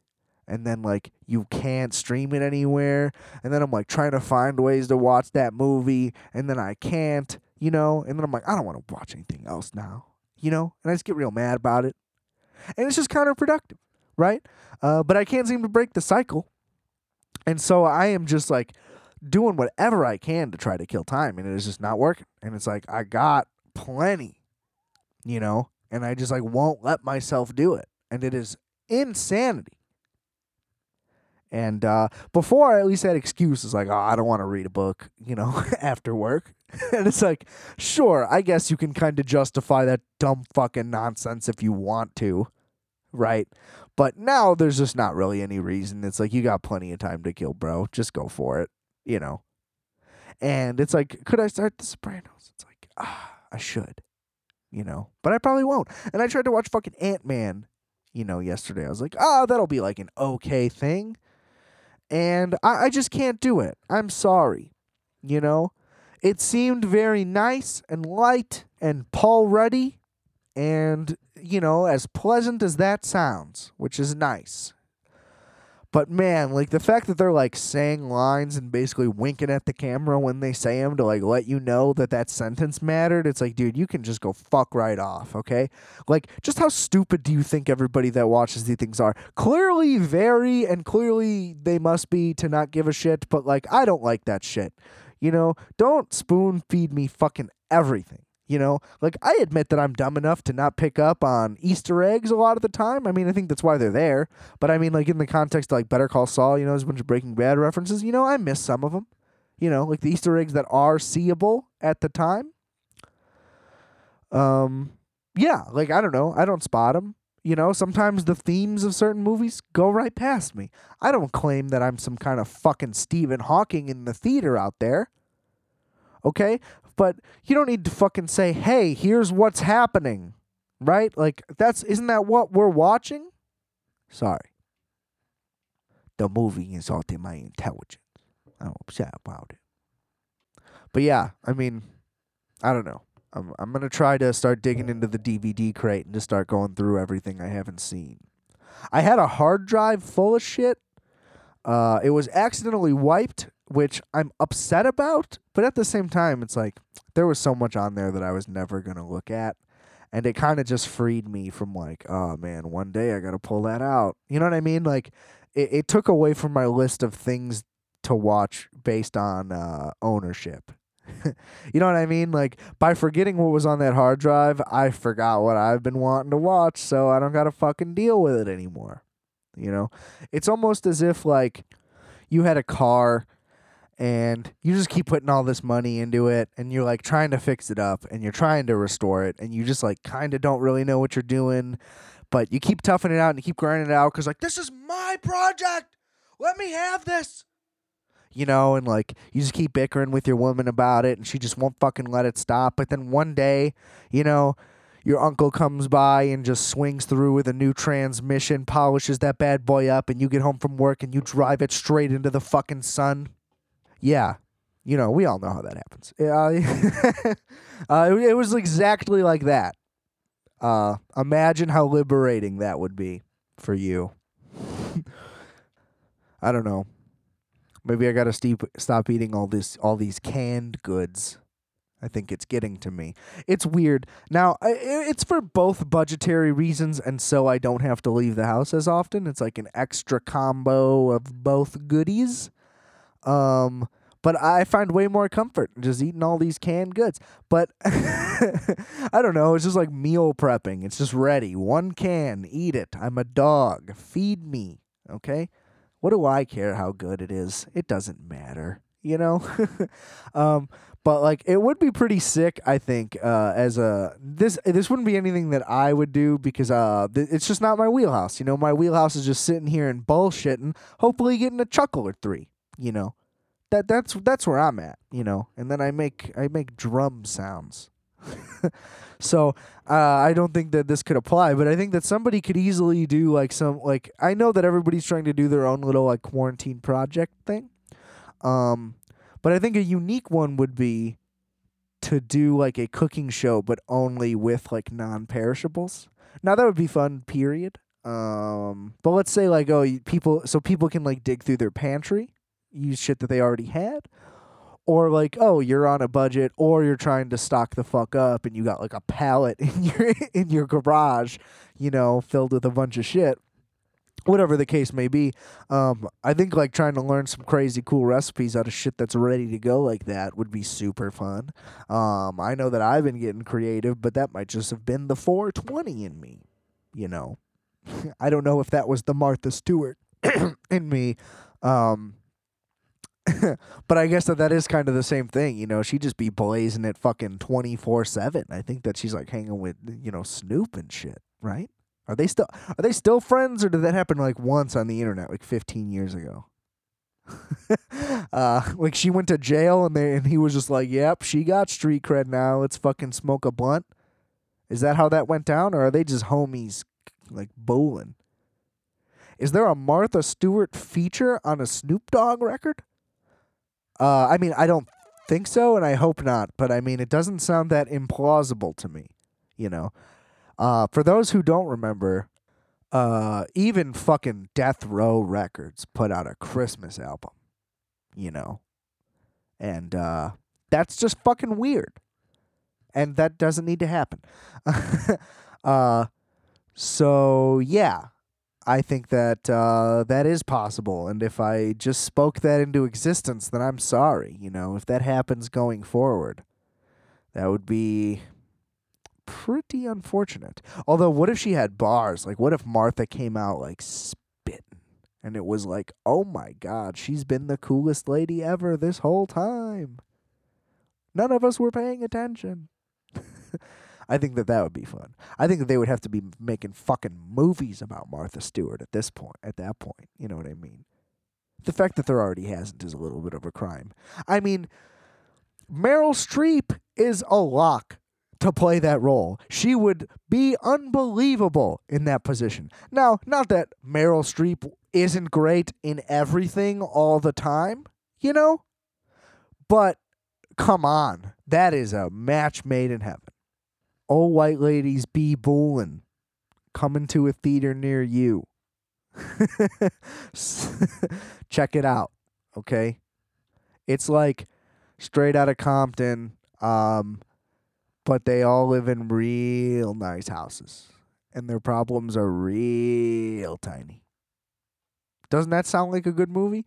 and then like you can't stream it anywhere and then I'm like trying to find ways to watch that movie and then I can't you know? And then I'm like, I don't want to watch anything else now, you know? And I just get real mad about it. And it's just counterproductive, right? Uh, but I can't seem to break the cycle. And so I am just like doing whatever I can to try to kill time, and it is just not working. And it's like, I got plenty, you know? And I just like won't let myself do it. And it is insanity. And uh, before, I at least had excuses like, oh, I don't want to read a book, you know, after work. and it's like, sure, I guess you can kind of justify that dumb fucking nonsense if you want to, right? But now there's just not really any reason. It's like, you got plenty of time to kill, bro. Just go for it, you know? And it's like, could I start The Sopranos? It's like, ah, I should, you know? But I probably won't. And I tried to watch fucking Ant Man, you know, yesterday. I was like, ah, that'll be like an okay thing and I, I just can't do it. I'm sorry. You know? It seemed very nice and light and Paul Ruddy, and, you know, as pleasant as that sounds, which is nice. But man, like the fact that they're like saying lines and basically winking at the camera when they say them to like let you know that that sentence mattered, it's like, dude, you can just go fuck right off, okay? Like, just how stupid do you think everybody that watches these things are? Clearly, very, and clearly they must be to not give a shit, but like, I don't like that shit. You know, don't spoon feed me fucking everything. You know, like I admit that I'm dumb enough to not pick up on Easter eggs a lot of the time. I mean, I think that's why they're there. But I mean, like in the context of like Better Call Saul, you know, there's a bunch of Breaking Bad references. You know, I miss some of them. You know, like the Easter eggs that are seeable at the time. Um, yeah, like I don't know, I don't spot them. You know, sometimes the themes of certain movies go right past me. I don't claim that I'm some kind of fucking Stephen Hawking in the theater out there. Okay? But you don't need to fucking say, "Hey, here's what's happening." Right? Like that's isn't that what we're watching? Sorry. The movie insulted my intelligence. I'm upset about it. But yeah, I mean, I don't know. I'm I'm gonna try to start digging into the DVD crate and just start going through everything I haven't seen. I had a hard drive full of shit. Uh, it was accidentally wiped, which I'm upset about. But at the same time, it's like there was so much on there that I was never gonna look at, and it kind of just freed me from like, oh man, one day I gotta pull that out. You know what I mean? Like, it, it took away from my list of things to watch based on uh, ownership. you know what I mean? Like by forgetting what was on that hard drive, I forgot what I've been wanting to watch, so I don't got to fucking deal with it anymore. You know? It's almost as if like you had a car and you just keep putting all this money into it and you're like trying to fix it up and you're trying to restore it and you just like kind of don't really know what you're doing, but you keep toughing it out and you keep grinding it out cuz like this is my project. Let me have this you know, and like you just keep bickering with your woman about it and she just won't fucking let it stop. But then one day, you know, your uncle comes by and just swings through with a new transmission, polishes that bad boy up, and you get home from work and you drive it straight into the fucking sun. Yeah. You know, we all know how that happens. Uh, uh, it, was exactly like that. Uh, imagine how liberating that would be for you. I don't know. Maybe I gotta stop eating all this, all these canned goods. I think it's getting to me. It's weird. Now, it's for both budgetary reasons, and so I don't have to leave the house as often. It's like an extra combo of both goodies. Um, but I find way more comfort just eating all these canned goods. But I don't know. It's just like meal prepping. It's just ready. One can, eat it. I'm a dog. Feed me. Okay. What do I care how good it is? It doesn't matter, you know. um, but like it would be pretty sick, I think. Uh, as a this this wouldn't be anything that I would do because uh, th- it's just not my wheelhouse. You know, my wheelhouse is just sitting here and bullshitting, hopefully getting a chuckle or three. You know, that that's that's where I'm at. You know, and then I make I make drum sounds. so uh, I don't think that this could apply, but I think that somebody could easily do like some like I know that everybody's trying to do their own little like quarantine project thing, um, but I think a unique one would be to do like a cooking show, but only with like non-perishables. Now that would be fun. Period. Um, but let's say like oh people so people can like dig through their pantry, use shit that they already had, or like oh you're on a budget or you're trying to stock the fuck up and you got like a pallet in your in your garage you know filled with a bunch of shit. Whatever the case may be um, i think like trying to learn some crazy cool recipes out of shit that's ready to go like that would be super fun. Um, i know that i've been getting creative but that might just have been the 420 in me you know? I don't know if that was the martha stewart in me um, but I guess that that is kind of the same thing, you know. She'd just be blazing it fucking twenty four seven. I think that she's like hanging with you know Snoop and shit, right? Are they still are they still friends, or did that happen like once on the internet, like fifteen years ago? uh, like she went to jail and they and he was just like, "Yep, she got street cred now. Let's fucking smoke a blunt." Is that how that went down, or are they just homies like bowling? Is there a Martha Stewart feature on a Snoop Dogg record? Uh, I mean, I don't think so, and I hope not. But I mean, it doesn't sound that implausible to me. You know, uh, for those who don't remember, Uh, even fucking Death Row Records put out a Christmas album, you know, and uh, that's just fucking weird, and that doesn't need to happen. uh, so yeah, I think that uh, that is possible, and if I just spoke that into existence, then I'm sorry. You know, if that happens going forward, that would be pretty unfortunate. Although, what if she had bars? Like, what if Martha came out like spitting, and it was like, oh my god, she's been the coolest lady ever this whole time. None of us were paying attention. I think that that would be fun. I think that they would have to be making fucking movies about Martha Stewart at this point. At that point, you know what I mean? The fact that there already hasn't is a little bit of a crime. I mean, Meryl Streep is a lock to play that role. She would be unbelievable in that position. Now, not that Meryl Streep isn't great in everything all the time, you know? But come on. That is a match made in heaven. Old White Ladies Be Bullin' coming to a theater near you. Check it out, okay? It's like straight out of Compton, um, but they all live in real nice houses, and their problems are real tiny. Doesn't that sound like a good movie?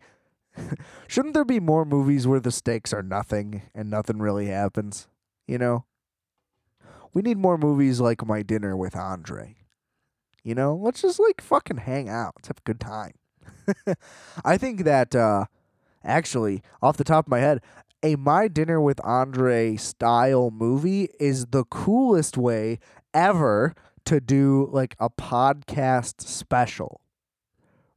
Shouldn't there be more movies where the stakes are nothing and nothing really happens? You know? We need more movies like My Dinner with Andre. You know, let's just like fucking hang out. Let's have a good time. I think that uh actually, off the top of my head, a My Dinner with Andre style movie is the coolest way ever to do like a podcast special.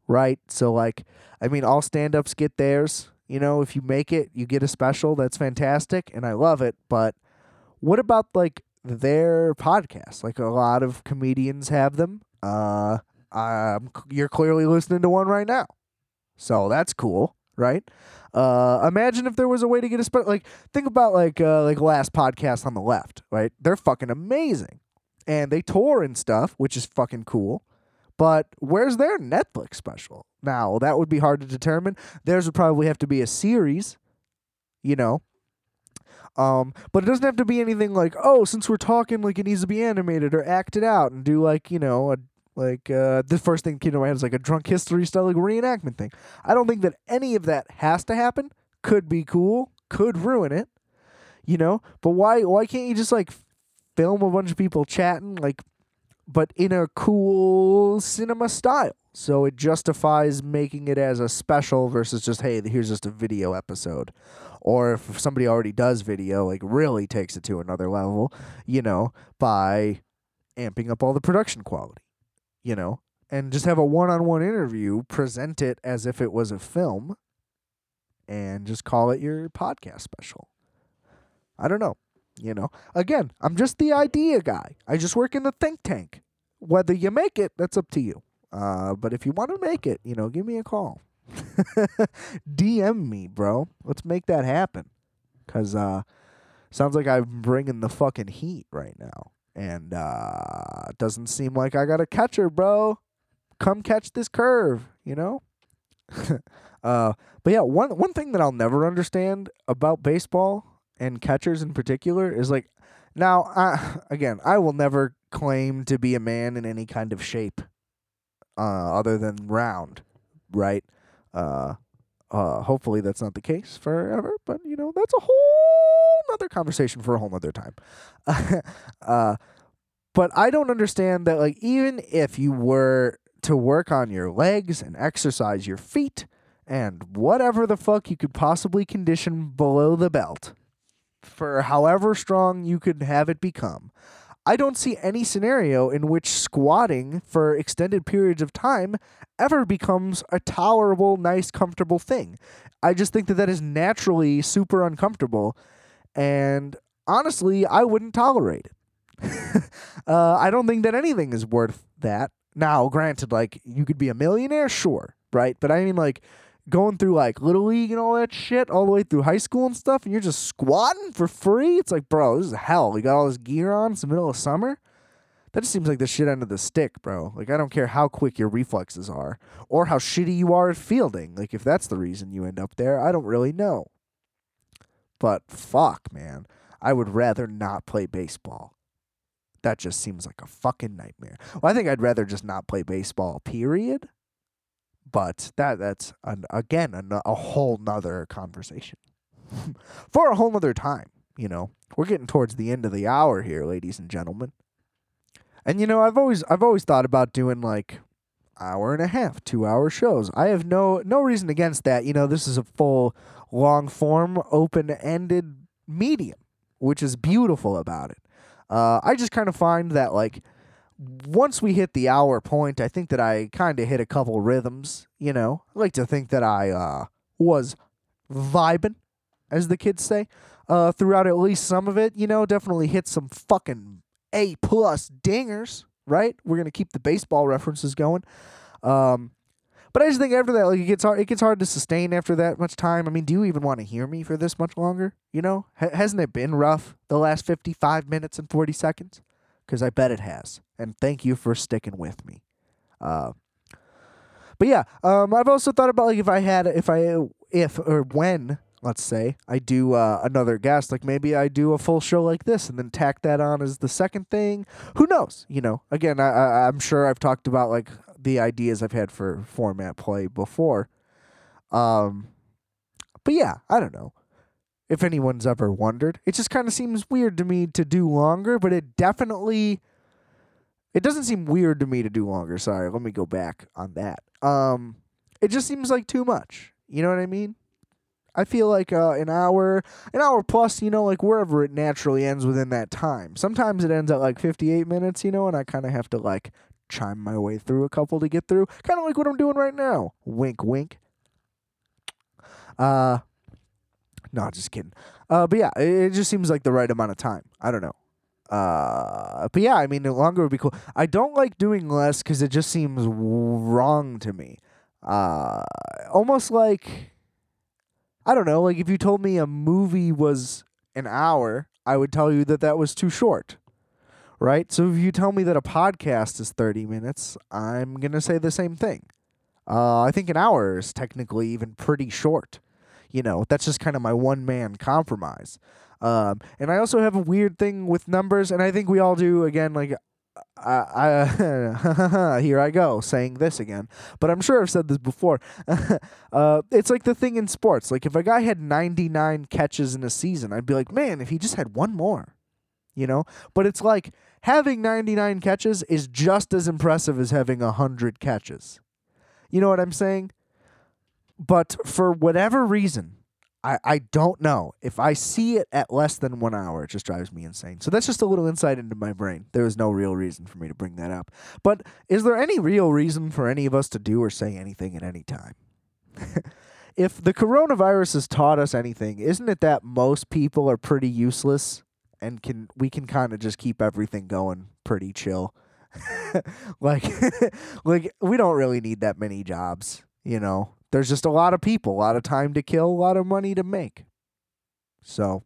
Right? So like I mean all stand-ups get theirs. You know, if you make it, you get a special. That's fantastic and I love it, but what about like their podcasts. Like a lot of comedians have them. Uh, um, you're clearly listening to one right now, so that's cool, right? Uh, imagine if there was a way to get a spe- like think about like uh, like last podcast on the left, right? They're fucking amazing, and they tour and stuff, which is fucking cool. But where's their Netflix special? Now that would be hard to determine. Theirs would probably have to be a series, you know, um, but it doesn't have to be anything like, oh, since we're talking, like it needs to be animated or acted out and do like you know a like uh, the first thing came to my head is like a drunk history style like reenactment thing. I don't think that any of that has to happen. Could be cool. Could ruin it. You know. But why why can't you just like film a bunch of people chatting like, but in a cool cinema style? So it justifies making it as a special versus just hey, here's just a video episode or if somebody already does video, like really takes it to another level, you know, by amping up all the production quality, you know, and just have a one on one interview, present it as if it was a film, and just call it your podcast special. I don't know. You know, again, I'm just the idea guy. I just work in the think tank. Whether you make it, that's up to you. Uh, but if you want to make it, you know, give me a call. DM me, bro. Let's make that happen. Cause uh, sounds like I'm bringing the fucking heat right now, and uh, doesn't seem like I got a catcher, bro. Come catch this curve, you know. uh, but yeah, one one thing that I'll never understand about baseball and catchers in particular is like, now, I, again, I will never claim to be a man in any kind of shape, uh, other than round, right? Uh, uh, hopefully that's not the case forever, but you know that's a whole other conversation for a whole other time. uh, but I don't understand that like even if you were to work on your legs and exercise your feet and whatever the fuck you could possibly condition below the belt for however strong you could have it become, I don't see any scenario in which squatting for extended periods of time ever becomes a tolerable, nice, comfortable thing. I just think that that is naturally super uncomfortable. And honestly, I wouldn't tolerate it. uh, I don't think that anything is worth that. Now, granted, like, you could be a millionaire, sure, right? But I mean, like, going through like little league and all that shit all the way through high school and stuff and you're just squatting for free it's like bro this is hell you got all this gear on it's the middle of summer That just seems like the shit end of the stick, bro. Like I don't care how quick your reflexes are or how shitty you are at fielding. Like if that's the reason you end up there, I don't really know. But fuck, man. I would rather not play baseball. That just seems like a fucking nightmare. Well, I think I'd rather just not play baseball, period. But that that's an, again a, a whole nother conversation for a whole nother time. You know, we're getting towards the end of the hour here, ladies and gentlemen. And you know, I've always I've always thought about doing like hour and a half, two hour shows. I have no no reason against that. You know, this is a full long form, open ended medium, which is beautiful about it. Uh, I just kind of find that like once we hit the hour point, I think that I kind of hit a couple rhythms. You know, I like to think that I uh, was vibing, as the kids say, uh, throughout at least some of it. You know, definitely hit some fucking A plus dingers. Right, we're gonna keep the baseball references going. Um, but I just think after that, like it gets hard. It gets hard to sustain after that much time. I mean, do you even want to hear me for this much longer? You know, H- hasn't it been rough the last fifty-five minutes and forty seconds? Because I bet it has. And thank you for sticking with me. Uh, but yeah, um, I've also thought about like if I had, if I, if or when, let's say, I do uh, another guest, like maybe I do a full show like this and then tack that on as the second thing. Who knows? You know, again, I, I I'm sure I've talked about like the ideas I've had for format play before. Um, but yeah, I don't know if anyone's ever wondered. It just kind of seems weird to me to do longer, but it definitely it doesn't seem weird to me to do longer. Sorry, let me go back on that. Um, it just seems like too much. You know what I mean? I feel like uh, an hour, an hour plus, you know, like wherever it naturally ends within that time. Sometimes it ends at like 58 minutes, you know, and I kind of have to like chime my way through a couple to get through. Kind of like what I'm doing right now. Wink, wink. Uh, no, just kidding. Uh, but yeah, it, it just seems like the right amount of time. I don't know. Uh, but yeah, I mean, longer would be cool. I don't like doing less because it just seems wrong to me. Uh, almost like I don't know. Like if you told me a movie was an hour, I would tell you that that was too short. Right? So if you tell me that a podcast is 30 minutes, I'm going to say the same thing. Uh, I think an hour is technically even pretty short. You know, that's just kind of my one man compromise. Um, and I also have a weird thing with numbers, and I think we all do. Again, like I, I here I go saying this again, but I'm sure I've said this before. uh, it's like the thing in sports. Like if a guy had 99 catches in a season, I'd be like, man, if he just had one more, you know. But it's like having 99 catches is just as impressive as having 100 catches. You know what I'm saying? But for whatever reason, I, I don't know. If I see it at less than one hour, it just drives me insane. So that's just a little insight into my brain. There is no real reason for me to bring that up. But is there any real reason for any of us to do or say anything at any time? if the coronavirus has taught us anything, isn't it that most people are pretty useless and can we can kind of just keep everything going pretty chill? like like we don't really need that many jobs, you know there's just a lot of people, a lot of time to kill, a lot of money to make. So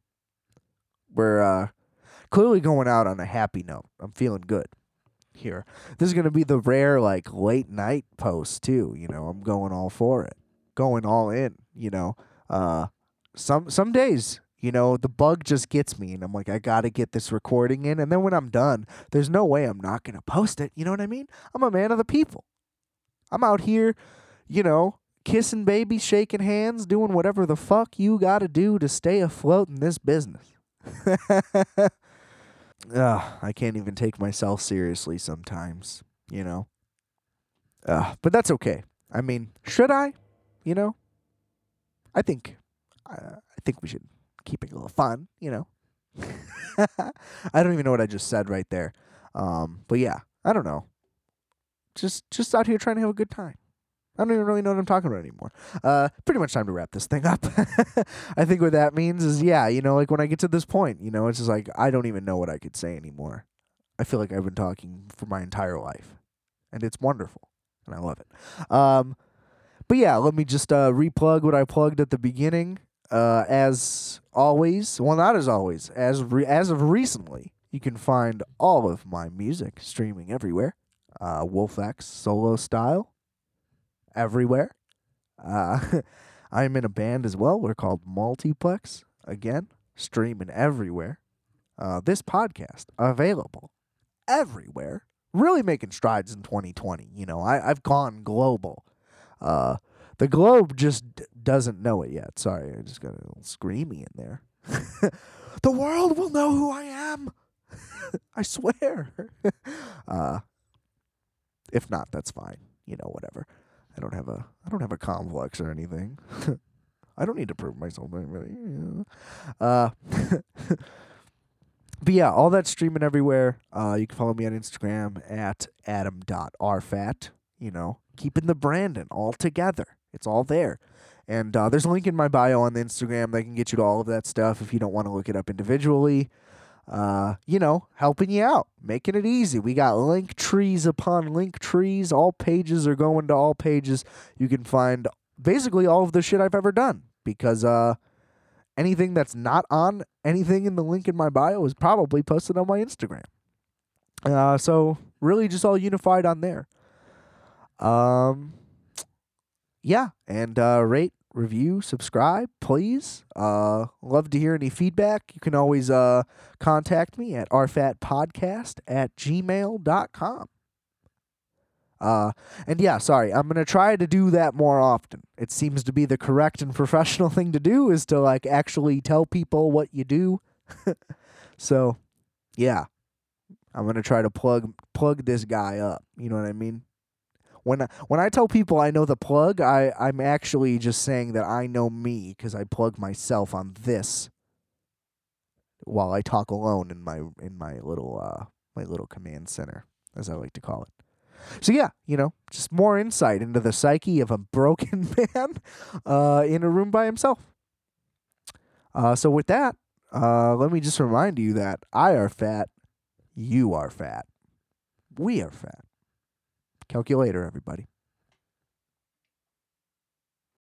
we're uh, clearly going out on a happy note. I'm feeling good here. This is going to be the rare like late night post too, you know. I'm going all for it. Going all in, you know. Uh some some days, you know, the bug just gets me and I'm like I got to get this recording in and then when I'm done, there's no way I'm not going to post it, you know what I mean? I'm a man of the people. I'm out here, you know, kissing babies, shaking hands, doing whatever the fuck you got to do to stay afloat in this business. Ugh, I can't even take myself seriously sometimes, you know. Uh, but that's okay. I mean, should I? You know, I think, uh, I think we should keep it a little fun. You know, I don't even know what I just said right there. Um, but yeah, I don't know. Just, just out here trying to have a good time. I don't even really know what I'm talking about anymore. Uh, pretty much time to wrap this thing up. I think what that means is, yeah, you know, like when I get to this point, you know, it's just like I don't even know what I could say anymore. I feel like I've been talking for my entire life, and it's wonderful, and I love it. Um, but yeah, let me just uh, replug what I plugged at the beginning. Uh, as always, well, not as always, as re- as of recently, you can find all of my music streaming everywhere. Uh, solo style, everywhere. Uh, I'm in a band as well. We're called Multiplex. Again, streaming everywhere. Uh, this podcast available everywhere. Really making strides in 2020. You know, I, I've gone global. Uh, the globe just d- doesn't know it yet. Sorry, I just got a little screamy in there. the world will know who I am. I swear. uh, if not, that's fine. You know, whatever. I don't have a I don't have a complex or anything. I don't need to prove myself to anybody. Uh, but yeah, all that streaming everywhere. Uh, you can follow me on Instagram at adam.rfat. You know, keeping the Brandon all together. It's all there. And uh, there's a link in my bio on the Instagram that can get you to all of that stuff if you don't want to look it up individually. Uh, you know, helping you out, making it easy. We got link trees upon link trees. All pages are going to all pages. You can find basically all of the shit I've ever done because uh, anything that's not on anything in the link in my bio is probably posted on my Instagram. Uh, so really just all unified on there. Um, yeah, and uh, rate, review, subscribe, please. Uh, love to hear any feedback. You can always uh, contact me at rfatpodcast at gmail.com. Uh, and yeah, sorry, I'm gonna try to do that more often. It seems to be the correct and professional thing to do is to like actually tell people what you do. so, yeah, I'm gonna try to plug plug this guy up. You know what I mean? When I, when I tell people I know the plug, I I'm actually just saying that I know me because I plug myself on this while I talk alone in my in my little uh my little command center, as I like to call it. So yeah, you know, just more insight into the psyche of a broken man uh, in a room by himself. Uh, so with that, uh, let me just remind you that I are fat, you are fat, we are fat. Calculator, everybody.